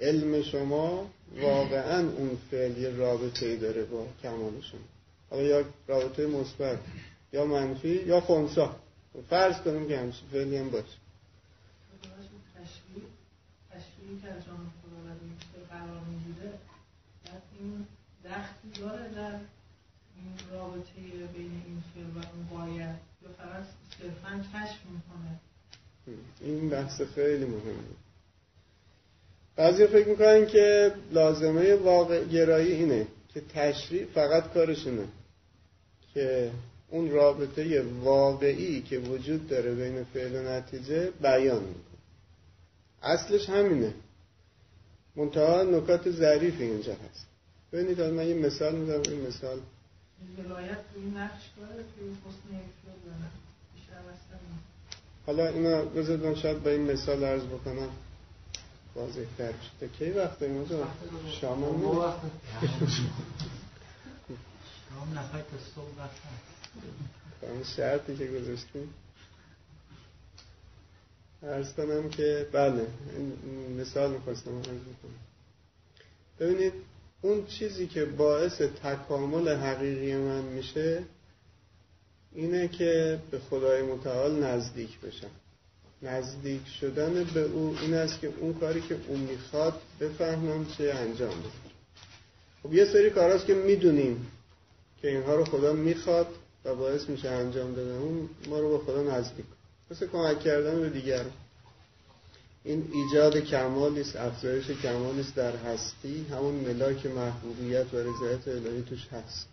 علم شما واقعا اون فعل یه رابطه ای داره با کمال شما. حالا یا رابطه مثبت یا منفی یا خونسا. فرض کنیم که همچین فعلی باشه. این دخلی داره در این رابطه بین این فعل و اون باید یا فقط صرفا کشف می‌کنه این بحث خیلی مهمه. بعضی فکر می‌کنن که لازمه واقع گرایی اینه که تشریع فقط کارش اینه که اون رابطه واقعی که وجود داره بین فعل و نتیجه بیان می‌کنه. اصلش همینه. منتها نکات ظریفی اینجا هست. ببینید من یه مثال می‌زنم. این مثال ولایت این نقش داره. حالا اینا بذارید من شاید با این مثال عرض بکنم. واضح تر تا کی وقت این موضوع شام هم شام نفر تا صبح وقت هست. با اون شرطی که گذاشتیم. عرض کنم که بله مثال می‌خواستم عرض بکنم. ببینید اون چیزی که باعث تکامل حقیقی من میشه اینه که به خدای متعال نزدیک بشم. نزدیک شدن به او این است که اون کاری که اون می‌خواد بفهمم چه انجام بده. خب یه سری کاراست که می‌دونیم که اینها رو خدا می‌خواد و باعث میشه انجام دادن اون ما رو به خدا نزدیک مثل کمک کردن به دیگر. این ایجاد کمالی است افزایش کمالی است در هستی همون ملاک محبوبیت و رضایت الهی توش هست.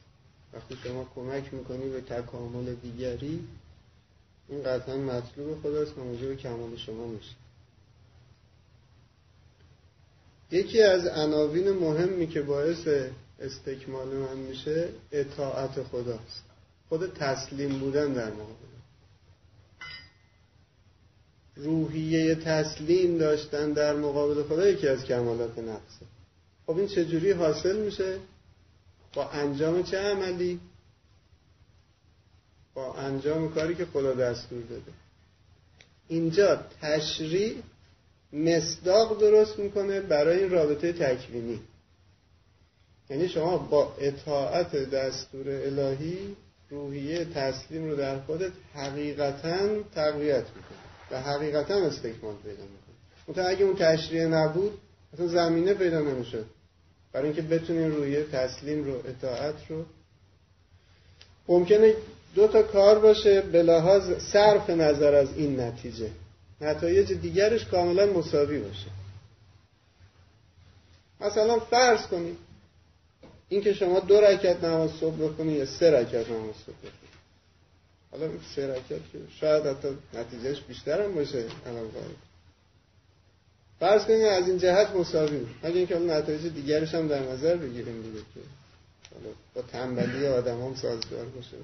وقتی شما کمک می‌کنی به تکامل دیگری این قطعا مطلوب خداست و موجب کمال شما میشه. یکی از عناوین مهمی که باعث استکمال من میشه اطاعت خداست. خود تسلیم بودن در مقابل روحیه تسلیم داشتن در مقابل خدا یکی از کمالات نفسه. خب این چجوری حاصل میشه؟ با انجام چه عملی؟ با انجام کاری که خدا دستور داده. اینجا تشریع مصداق درست می‌کنه برای این رابطه تکوینی. یعنی شما با اطاعت دستور الهی روحیه تسلیم رو در خودت حقیقتا تقویت می‌کنه و حقیقتا استکمال پیدا می‌کنه مثلا اگه اون تشریع نبود اصلا زمینه پیدا نمی‌شد. برای اینکه بتونین روحیه تسلیم رو اطاعت رو ممکنه دو تا کار باشه به لحاظ صرف نظر از این نتیجه. نتایج دیگرش کاملا مساوی باشه. مثلا فرض کنید اینکه شما دو رکعت نماز صبح بخونی یا سه رکعت نماز صبح بخونی. حالا سه رکعت که شاید حتی نتیجهش بیشتر هم باشه الان فرض کنید از این جهت مساوی مگه اینکه نتایج دیگرش هم در نظر بگیریم دیگه که با تنبلی آدم هم سازگار باشه.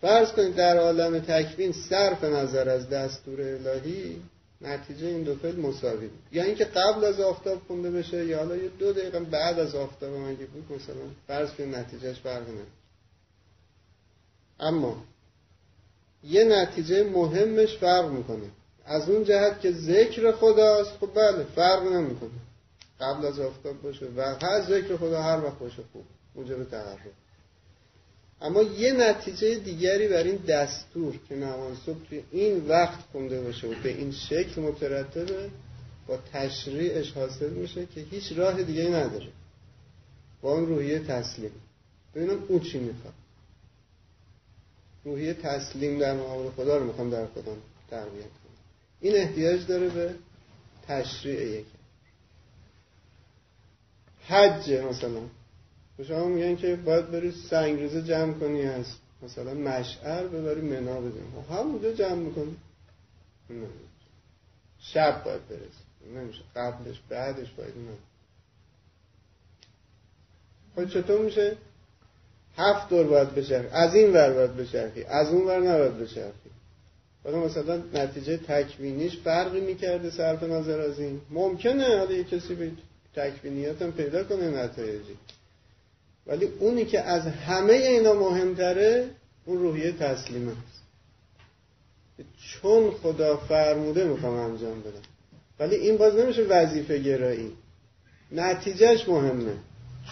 فرض کنید در عالم تکوین صرف نظر از دستور الهی نتیجه این دو فعل مساوی یا اینکه قبل از آفتاب خونده بشه یا حالا یه دو دقیقه بعد از آفتاب مگه بود مثلا فرض کنید نتیجهش فرق نه اما یه نتیجه مهمش فرق می‌کنه. از اون جهت که ذکر خداست خب بله فرق نمی‌کنه. قبل از آفتاب باشه و هر ذکر خدا هر وقت باشه خوب. موجب تقرب. اما یه نتیجه دیگری بر این دستور که نماز صبح توی این وقت خونده باشه و به این شکل مترتبه با تشریعش حاصل میشه که هیچ راه دیگه نداره. با اون روحیه تسلیم. ببینم اون چی می‌خواد. روحیه تسلیم در مقابل خدا رو می‌خوام در خودم تقویت کنم. این احتیاج داره به تشریع یک حج مثلا. به شما میگن که باید بری سنگریزه جمع کنی از مثلا مشعر ببری منا بدیم خب همونجا جمع می‌کنی. شب باید برسی. نمیشه. قبلش بعدش باید نه. خب چطور میشه؟ هفت دور باید بچرخی. از این ور باید بچرخی. از اون ور نباید بچرخی. حالا مثلا نتیجه تکوینیش فرقی می‌کرده صرف نظر از این. ممکنه حالا یه کسی به تکوینیات هم پیدا کنه نتایجی. ولی اونی که از همه اینا مهمتره اون روحیه تسلیم است. چون خدا فرموده می‌خوام انجام بدم. ولی این باز نمیشه وظیفه گرایی. نتیجهش مهمه.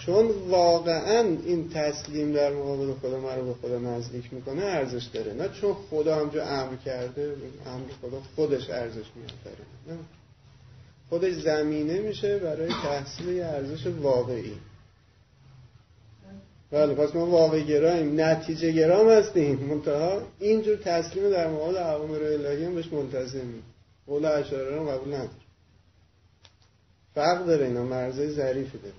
چون واقعا این تسلیم در مقابل خدا من رو به خدا نزدیک می‌کنه ارزش داره. نه چون خدا همجا امر کرده امر خدا خودش ارزش میافره خودش زمینه میشه برای تحصیل ارزش واقعی. بله پس ما واقع گراییم نتیجه گرام هستیم. منتها اینجور تسلیم در مقابل اوامر الهی هم بهش ملتزمیم قول اشاره رو قبول نداره فرق داره اینا مرزای ظریفی داره.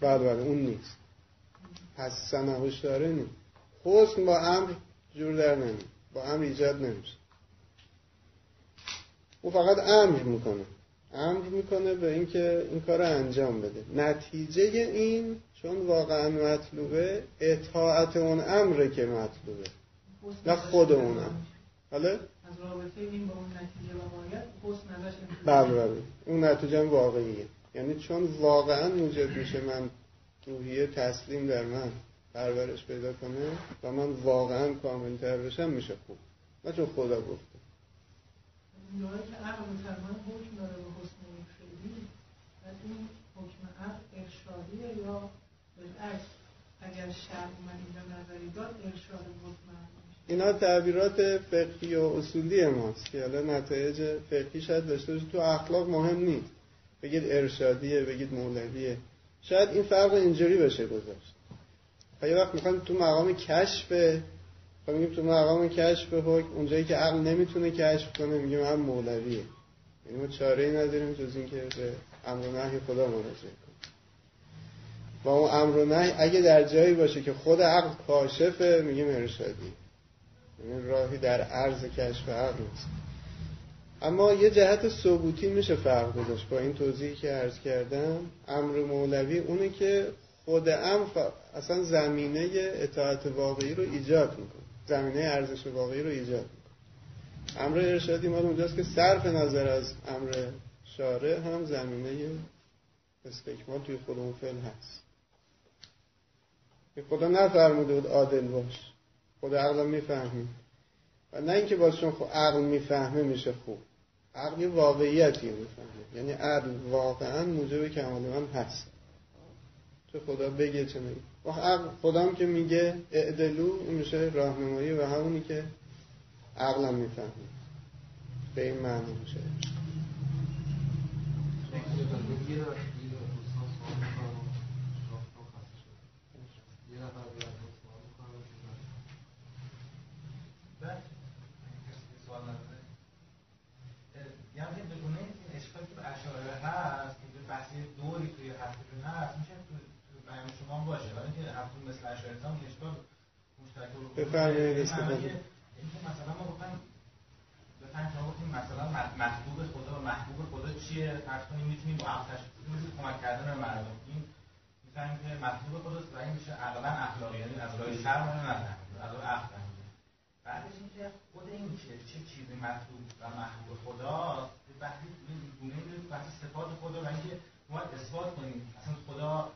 بله بله اون نیست. حسن هشداره نیست. حسن با امر جور در نمی با امر ایجاد نمیشه. او فقط امر می‌کنه. امر می‌کنه به اینکه این کار رو انجام بده. نتیجه این چون واقعا مطلوبه اطاعت اون امره که مطلوبه نه خود اون امر. حالا؟ از رابطه این با اون نتیجه و حسن بله بله. اون نتیجه واقعیه. یعنی چون واقعا موجب میشه من روحیه تسلیم در من پرورش پیدا کنه و من واقعا کاملتر بشم میشه خوب. نه چون خدا گفته. جایی که عقل مسلمان حکم داره به حسن خیلی و این حکم عقل ارشادیه یا بالعکس اگر شرع من اینجا نظری داد ارشاد مطمئن اینا تعبیرات فقهی و اصولی ماست که حالا نتایج فقهی شاید داشته باشه. تو اخلاق مهم نیست. بگید ارشادیه بگید مولویه. شاید این فرق اینجوری بشه گذاشت یه وقت می‌خوایم تو مقام کشف میگیم تو مقام کشف حکم اونجایی که عقل نمی‌تونه کشف کنه میگیم هم مولویه یعنی ما چاره ای نداریم جز اینکه به امر و نهی خدا مراجعه کنیم. و اون امر و نهی اگه در جایی باشه که خود عقل کاشفه میگیم ارشادی یعنی راهی در عرض کشف عقل نیست. اما یه جهت ثبوتی میشه فرق گذاشت با این توضیحی که عرض کردم. امر مولوی اونه که خود امر اصلا زمینه اطاعت واقعی رو ایجاد می‌کنه. زمینه ارزش واقعی رو ایجاد می‌کنه. امر ارشادی مال اونجاست که صرف نظر از امر شارع هم زمینه استکمال توی خود اون فعل هست. خدا نفرموده بود عادل باش. خود عقل می‌فهمید و نه اینکه باز چون خود عقل می‌فهمه میشه خوب. عقل واقعیتی می‌فهمه. یعنی عقل واقعا موجب کمال من هست. تو خدا بگه چه میگه. و خودم که میگه اعدلو میشه راهنمایی و همونی که عقلم می‌فهمه. به این معنی میشه یعنی بدونه این اشکالی که به اشاره هست که بحثی دوری توی هفتون هست میشه تو بیان شما باشه ولی که هفتون مثل اشاره هم اشکال مشترک رو بفرمایید استفاده. مثلا ما بخوایم بفهمیم شما گفتیم مثلا محبوب خدا محبوب خدا چیه فرض کنیم می‌تونیم با عقل تشخیص کمک کردن به مردم این می‌فهمیم که محبوب خدا این میشه عقلا اخلاقی یعنی از راه شرم نفهمیم از راه عقل بعدش اینکه خود این که چه چیزی مطلوب و محبوب خداست وقتی گونه بحث صفات خدا و اینکه ما اثبات کنیم اصلا خدا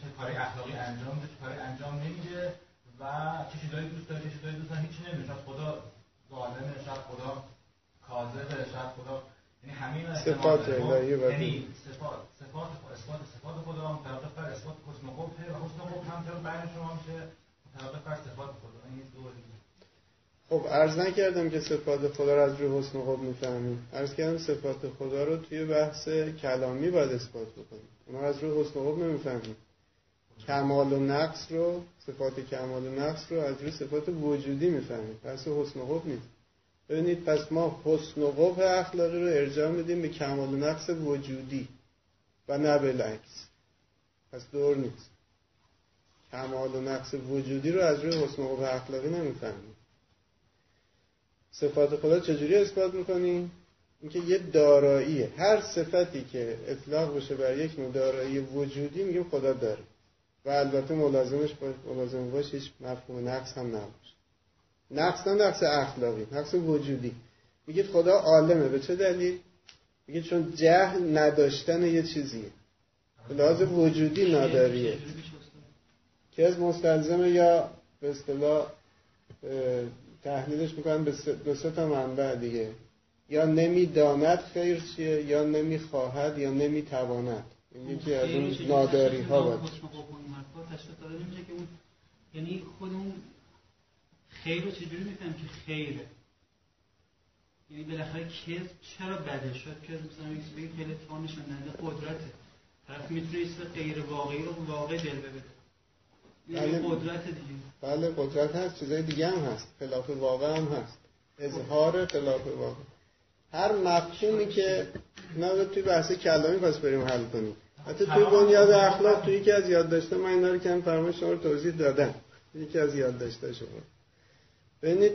چه کاری اخلاقی انجام میده چه کاری انجام نمیده و چه چیزایی دوست داره چه چیزایی دوست داره هیچی نمیده. شاید خدا ظالمه شاید خدا کاذبه شاید خدا یعنی همین صفات الهی و یعنی صفات صفات اثبات صفات خدا متوقف بر اثبات حسن و قبح و حسن قبح هم چرا بین شما میشه خب عرض نکردم که صفات خدا رو از روی حسن و خوب می‌فهمیم. عرض کردم صفات خدا رو توی بحث کلامی باید اثبات بکنیم. اونا از روی حسن و نمی‌فهمیم. کمال و نقص رو صفات کمال و نقص رو از روی صفات وجودی می‌فهمیم. پس حسن و نیست. ببینید پس ما حسن و اخلاقی رو ارجاع میدیم به کمال و نقص وجودی و نه بالعکس پس دور نیست. کمال و نقص وجودی رو از روی حسن و اخلاقی نمی‌فهمیم. صفات خدا چجوری اثبات می‌کنیم؟ اینکه یه داراییه. هر صفتی که اطلاق بشه بر یک دارایی وجودی میگیم خدا داره. و البته ملازمش باش ملازم باش هیچ مفهوم نقص هم نباشه. نقص نه نقص اخلاقی نقص وجودی. میگید خدا عالمه. به چه دلیل؟ میگید چون جهل نداشتن یه چیزیه لحاظ وجودی ناداریه که از مستلزمه یا به اصطلاح تحلیلش می‌کنن؟ به سه تا منبع دیگه. یا نمی‌داند خیر چیه یا نمی‌خواهد یا نمی‌تواند. این یکی از اون ناداری ها باید یعنی خود اون خیر رو چجوری میفهم که خیره؟ یعنی بالاخره کس چرا بده؟ شد که مثلا بگید خیلی نشون نده قدرته. طرف می‌تونه غیر واقعی رو واقع جلوه بده بله. قدرت دیگه. بله قدرت هست. چیزای دیگه هم هست. خلاف واقع هم هست. اظهار خلاف واقع. هر مفهومی که نه توی بحث کلامی پس بریم حل کنیم. حتی توی بنیاد اخلاق توی یکی از یاد داشته من اینا رو کم فرمایش شما رو توضیح دادم. یکی از یاد داشته شما. ببینید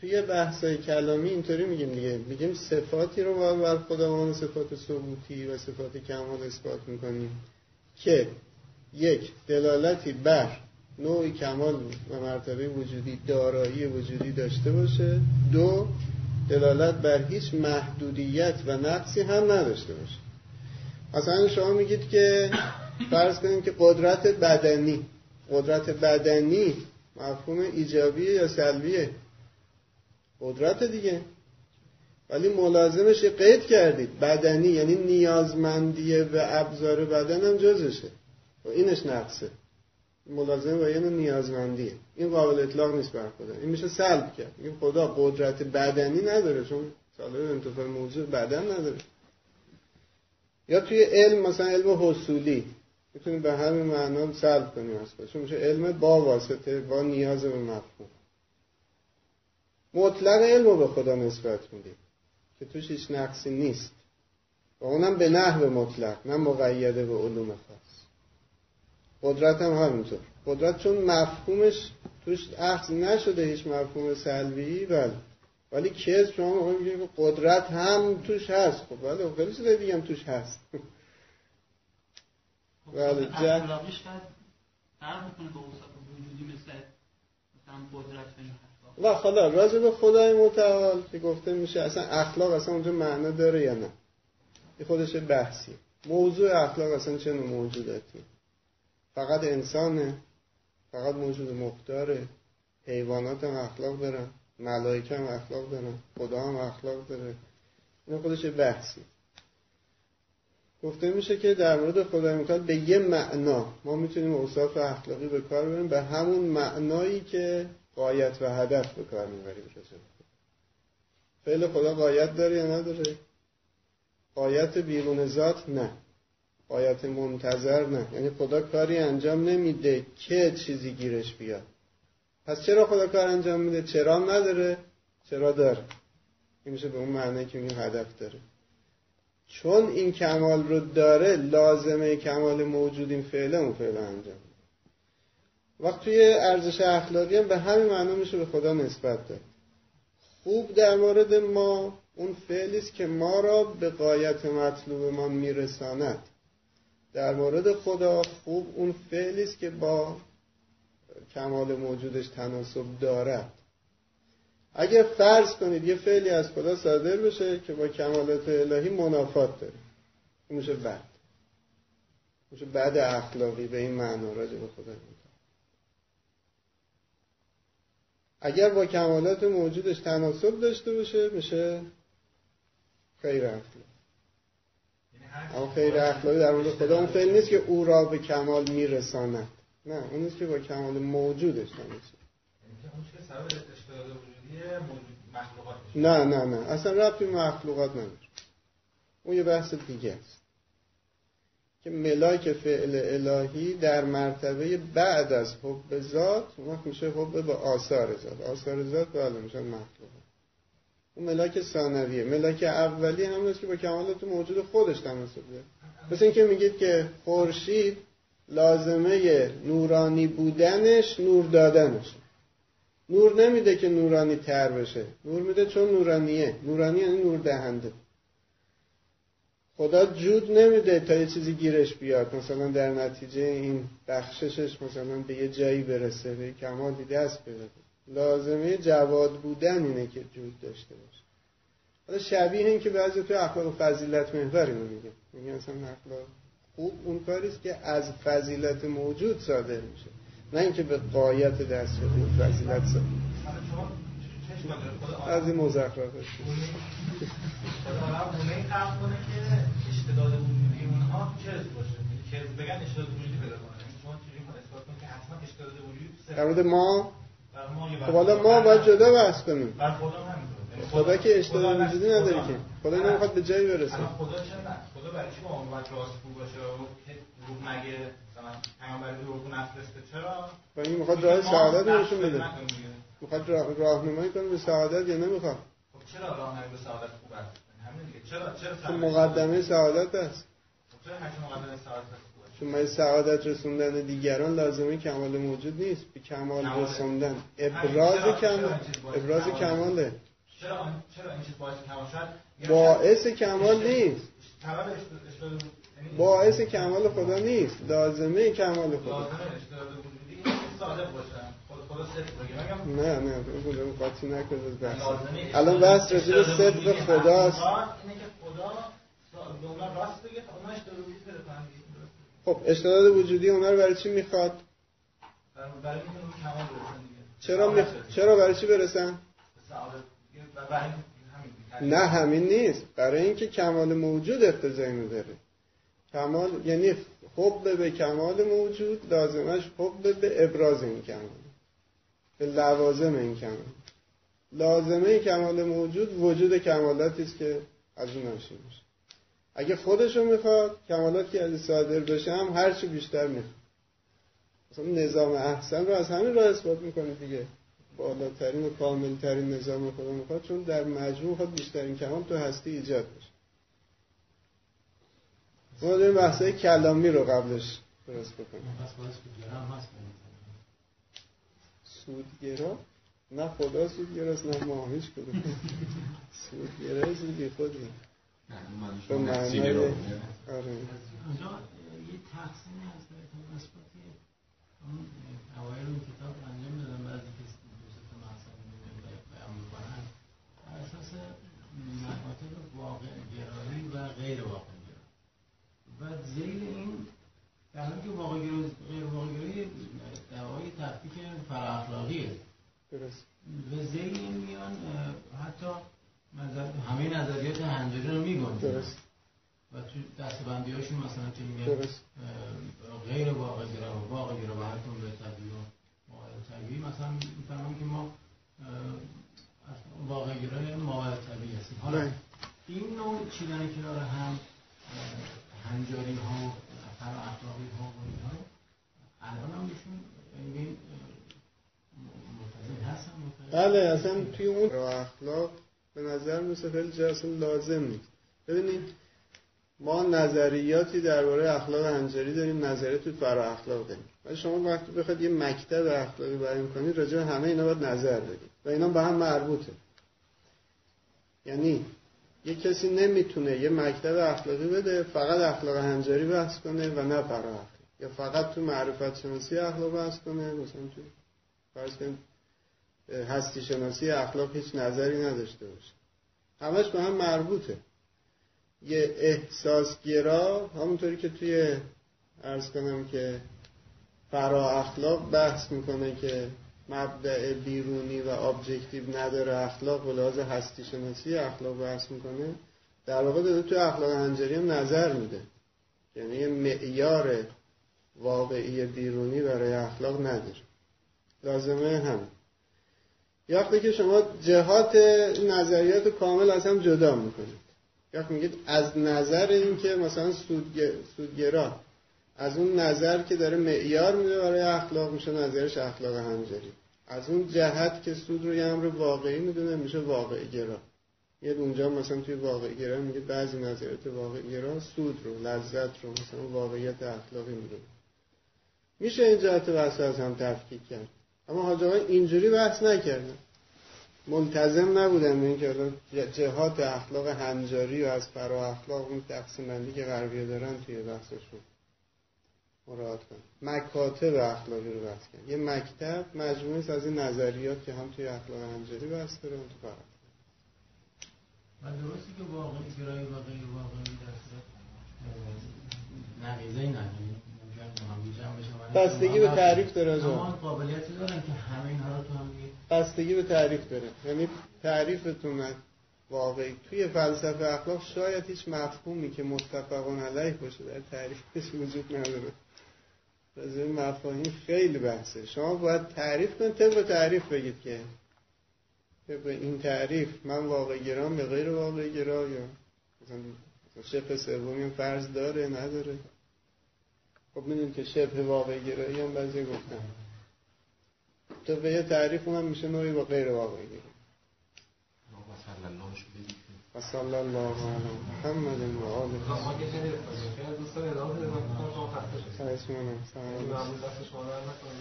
توی بحثای کلامی اینطوری میگیم دیگه. میگیم صفاتی رو باید بر خداوند صفات ثبوتی و صفات کمال اثبات می‌کنیم که یک دلالتی بر نوعی کمال و مرتبه وجودی دارایی وجودی داشته باشه. دو دلالت بر هیچ محدودیت و نقصی هم نداشته باشه. مثلا شما میگید که فرض کنید که قدرت بدنی قدرت بدنی مفهوم ایجابیه یا سلبیه؟ قدرت دیگه. ولی ملازمش قید کردید. بدنی یعنی نیازمندی به ابزار بدن هم جزشه. و اینش نقصه. ملازم یه نیازمندیه این قابل اطلاق نیست بر خدا. این میشه سلب کرد. این خدا قدرت بدنی نداره چون سالب انتفاع موضوع بدن نداره. یا توی علم مثلا علم حصولی. می‌تونیم به همین معنا سلب کنیم از چون میشه علم با واسطه با نیاز به مفهوم. مطلق علم رو به خدا نسبت میدیم که توش هیچ نقصی نیست. و اونم به نحو مطلق نه مقیده به علوم خاص. قدرت هم همینطور. قدرت چون مفهومش توش اخذ نشده هیچ مفهوم سلبی بله. ولی کس شما موقع میگه قدرت هم توش هست. خب بله خیلی چیزای دیگه هم توش هست. بله وجودی مثل مثلا قدرت و خدا راجع به خدای متعال که گفته میشه اصلا اخلاق اصلا اونجا معنا داره یا نه؟ این خودش بحثی موضوع اخلاق اصلا چه نوع موجوداتی فقط انسانه فقط موجود مختاره. حیوانات هم اخلاق دارن ملائکه هم اخلاق دارن خدا هم اخلاق داره. این خودش بحثی گفته میشه که در مورد خدای متعال به یه معنا ما می‌تونیم اوصاف اخلاقی به کار بریم به همون معنایی که قایت و هدف به کار می‌بریم. فعل خدا قایت داره یا نداره؟ قایت بیرون ذات نه. قایت منتظر نه. یعنی خدا کاری انجام نمیده که چیزی گیرش بیاد. پس چرا خدا کار انجام میده؟ چرا نداره؟ چرا داره؟ این میشه به اون معنی که این هدف داره. چون این کمال رو داره لازمه کمال موجود این فعله اون فعله انجام وقت توی ارزش اخلاقی هم به همین معنا میشه به خدا نسبت داد. خوب در مورد ما اون فعلی که ما را به قایت مطلوب ما میرساند. در مورد خدا خوب اون فعلی است که با کمال موجودش تناسب دارد. اگر فرض کنید یه فعلی از خدا صادر بشه که با کمالات الهی منافات داره. میشه بد. میشه بد اخلاقی به این معنا راجع به خدا اگر با کمالات موجودش تناسب داشته باشه میشه خیر اما خیر اخلاقی در مورد خدا اون فعل نیست که او را به کمال میرساند. نه اون نیست که با کمال موجودش تناسب نه نه نه. اصلا ربطی مخلوقات نداره. اون یه بحث دیگه است. که ملاک فعل الهی در مرتبه بعد از حب ذات اون میشه حب به آثار ذات. آثار ذات بله میشن مخلوق اون ملاک ثانویه. ملاک اولی هم که با کمالات موجود خودش تناسب داره مثل اینکه میگید که خورشید لازمه نورانی بودنش نور دادنش. نور نمیده که نورانی تر بشه. نور میده چون نورانیه. نورانی یعنی نور دهنده. خدا جود نمیده تا یه چیزی گیرش بیاد. مثلا در نتیجه این بخششش مثلا به یه جایی برسه به کمالی دست پیدا لازمه جواد بودن اینه که جود داشته باشه. حالا شبیه این که بعضی توی اخلاق فضیلت محور اینو میگه میگه اصلا اخلاق خوب اون کاریست که از فضیلت موجود صادر میشه. نه اینکه به قایت دست این فضیلت صادر از این وجودی در مورد ما خب حالا ما باید جدا بحث کنیم. بر خدا که اشتداد وجودی نداره که. خدا نمی‌خواد به جایی برسه. خدا خدا برای چی با اون باید راستگو باشه؟ رو مگه مثلا پیامبر رو نفرسته؟ چرا؟ و این می‌خواد راه سعادت نشون بده. می‌خواد راهنمایی کنه به سعادت یا نمی‌خواد؟ خب چرا راهنمایی به سعادت خوب است؟ همین دیگه. چرا چرا چون مقدمه سعادت است؟ خب چرا همیشه مقدمه سعادت چون ما سعادت رسوندن دیگران لازمه کمال موجود نیست. به کمال رسوندن. ابراز کمال ابراز کماله. چرا چرا این چیز باعث کمال شد؟ باعث کمال نیست. باعث کمال خدا نیست. لازمه کمال خدا. نه نه اون قاطی نکنه از بحث. الان بحث راجع به صدق خداست. خب اشتداد وجودی اونا رو برای چی می‌خواد؟ چرا می... چرا برای چی برسن؟ نه همین نیست. برای اینکه کمال موجود اقتضای اینو داره. کمال یعنی حب به کمال موجود لازمش حب به ابراز این کمال. به لوازم این کمال. لازمه کمال موجود وجود کمالاتی است که از اون ناشی میشه. اگه خودشو می‌خواد کمالات که از صادر بشه هم هرچی بیشتر می‌خواد. مثلا نظام احسن رو از همین راه اثبات می‌کنه دیگه. بالاترین و کاملترین نظام خدا می‌خواد چون در مجموع خود بیشترین کمال تو هستی ایجاد بشه ما داریم بحثای کلامی رو قبلش درست بکنیم. سودگرا؟ نه خدا سودگراست نه ما هیچ کدوم. سودگرا سودی خودی به معنی آره. اونجا یه تقسیمی هست به نسبت اون اوایل اون کتاب انجام دادم بعضی که دوست محصول بیان می‌کنن بر اساس مکاتب واقع گرایی و غیر واقع گرایی. و زیل این در حالی که واقع گرایی غیر واقع گرایی دعوای تفکیک فرا اخلاقیه درست. و زیل این میان همه نظریات هنجاری رو میگن درست. و تو دستبندی هاشون مثلا که میگن درست. غیر واقع گرا و واقع گرا و هر کن به طبیعی و ماورد طبیعی مثلا می‌فهمم که ما واقع گرای ماورد طبیعی هستیم. حالا نه. این نوع چیدن کنار هم هنجاری ها فرا اخلاقی ها و اینها الان هم متضد بله اصلا توی اون رو اخلاق به نظر میسه خیلی جا لازم نیست. ببینید ما نظریاتی درباره اخلاق هنجاری داریم نظریات توی فرا اخلاق داریم. ولی شما وقتی بخواید یه مکتب اخلاقی بیان کنید راجع به همه اینا باید نظر بدید. و اینا به هم مربوطه. یعنی یه کسی نمی‌تونه یه مکتب اخلاقی بده فقط اخلاق هنجاری بحث کنه و نه فرا اخلاق یا فقط تو معرفت شناسی اخلاق بحث کنه مثلا تو فرض هستی شناسی اخلاق هیچ نظری نداشته باشه. همش به هم مربوطه. یه احساسگرا همونطوری که توی ارز کنم که فرا اخلاق بحث می‌کنه که مبدع بیرونی و ابجکتیو نداره اخلاق و لحاظ هستی شناسی اخلاق بحث می‌کنه. در واقع داره توی اخلاق هنجری هم نظر میده. یعنی یه معیار واقعی بیرونی برای اخلاق نداره. لازمه هم یا وقتی که شما جهات نظریات کامل از هم جدا می‌کنید. یا میگید از نظر این که مثلا سودگرا از اون نظر که داره معیار میده برای اخلاق میشه نظرش اخلاق هنجاری. از اون جهت که سود رو یه امر واقعی می‌دونه میشه واقع گرا یه اونجا مثلا توی واقع گرا میگه بعضی نظریات واقع گرا سود رو لذت رو مثلا واقعیت اخلاقی می‌دونه. میشه این جهت بحث از هم تفکیک کرد. اما حاج اینجوری بحث نکردن ملتزم نبودن به اینکه جهات اخلاق هنجاری و از فرا اخلاق اون تقسیم بندی که غربیه دارن توی بحثشون مراعات کن مکاتب اخلاقی رو بحث کن یه مکتب مجموعه از این نظریات که هم توی اخلاق هنجاری بحث داره هم تو فرا. و درستی که واقعی گرایی و غیر واقعی در صورت نقیزه نداریم بستگی به تعریف داره اما قابلیتی دارن که همه اینها رو تو هم بستگی به تعریف داره. یعنی تعریفتون واقعی. توی فلسفه اخلاق شاید هیچ مفهومی که متفقون علیه باشه. در تعریفش وجود نداره. از این مفاهیم خیلی بحثه. شما باید تعریف کنید طبق تعریف بگید که طبق این تعریف من واقع گرام به غیر واقع گرا یا مثلا شبه سومی فرض داره نداره. خب می‌دونید که شبه واقع گرایی هم بعضی گفتن. تو به یه تعریف اونم میشه نوعی با غیر واقع گرایی. و صلی الله علی محمد و آله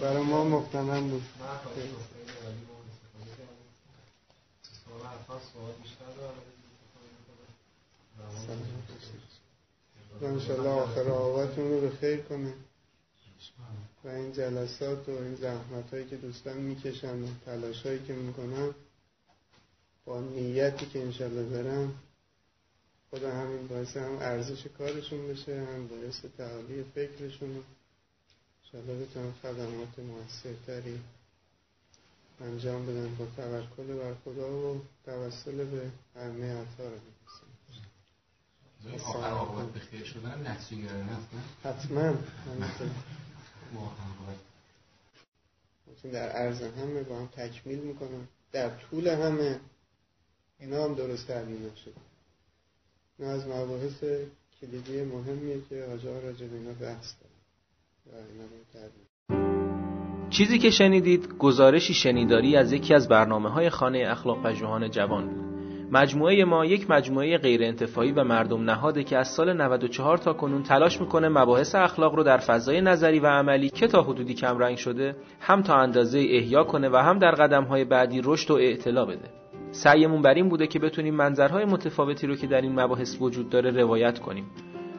برای ما مقتنم بود. و انشالله آخر آقاتون رو به خیر کنه و این جلسات و این زحمت هایی که دوستان می‌کشن و تلاش هایی که می‌کنن با نیتی که انشالله دارن خدا همین باعث هم ارزش کارشون بشه هم باعث تعالی فکرشون انشالله بتونن خدمات موثرتری انجام بدن با توکل بر خدا و توسل به همه عطا آخر عاقبت به خیر شدن نتیجه نه؟ حتما. در عرض همه با هم تکمیل می‌کنن. در طول همه اینا هم درست تعلیم نشد اینا از مباحث کلیدی مهمیه که آجا راجع به اینا بحث دارن. و اینا رو تعلیم چیزی که شنیدید گزارشی شنیداری از یکی از برنامه های خانه اخلاق پژوهان جوان بود. مجموعه ما یک مجموعه غیر انتفاعی و مردم نهاده که از سال 94 تا کنون تلاش می‌کنه مباحث اخلاق رو در فضای نظری و عملی که تا حدودی کم رنگ شده هم تا اندازه احیا کنه و هم در قدم های بعدی رشد و اعتلا بده. سعیمون بر این بوده که بتونیم منظرهای متفاوتی رو که در این مباحث وجود داره روایت کنیم.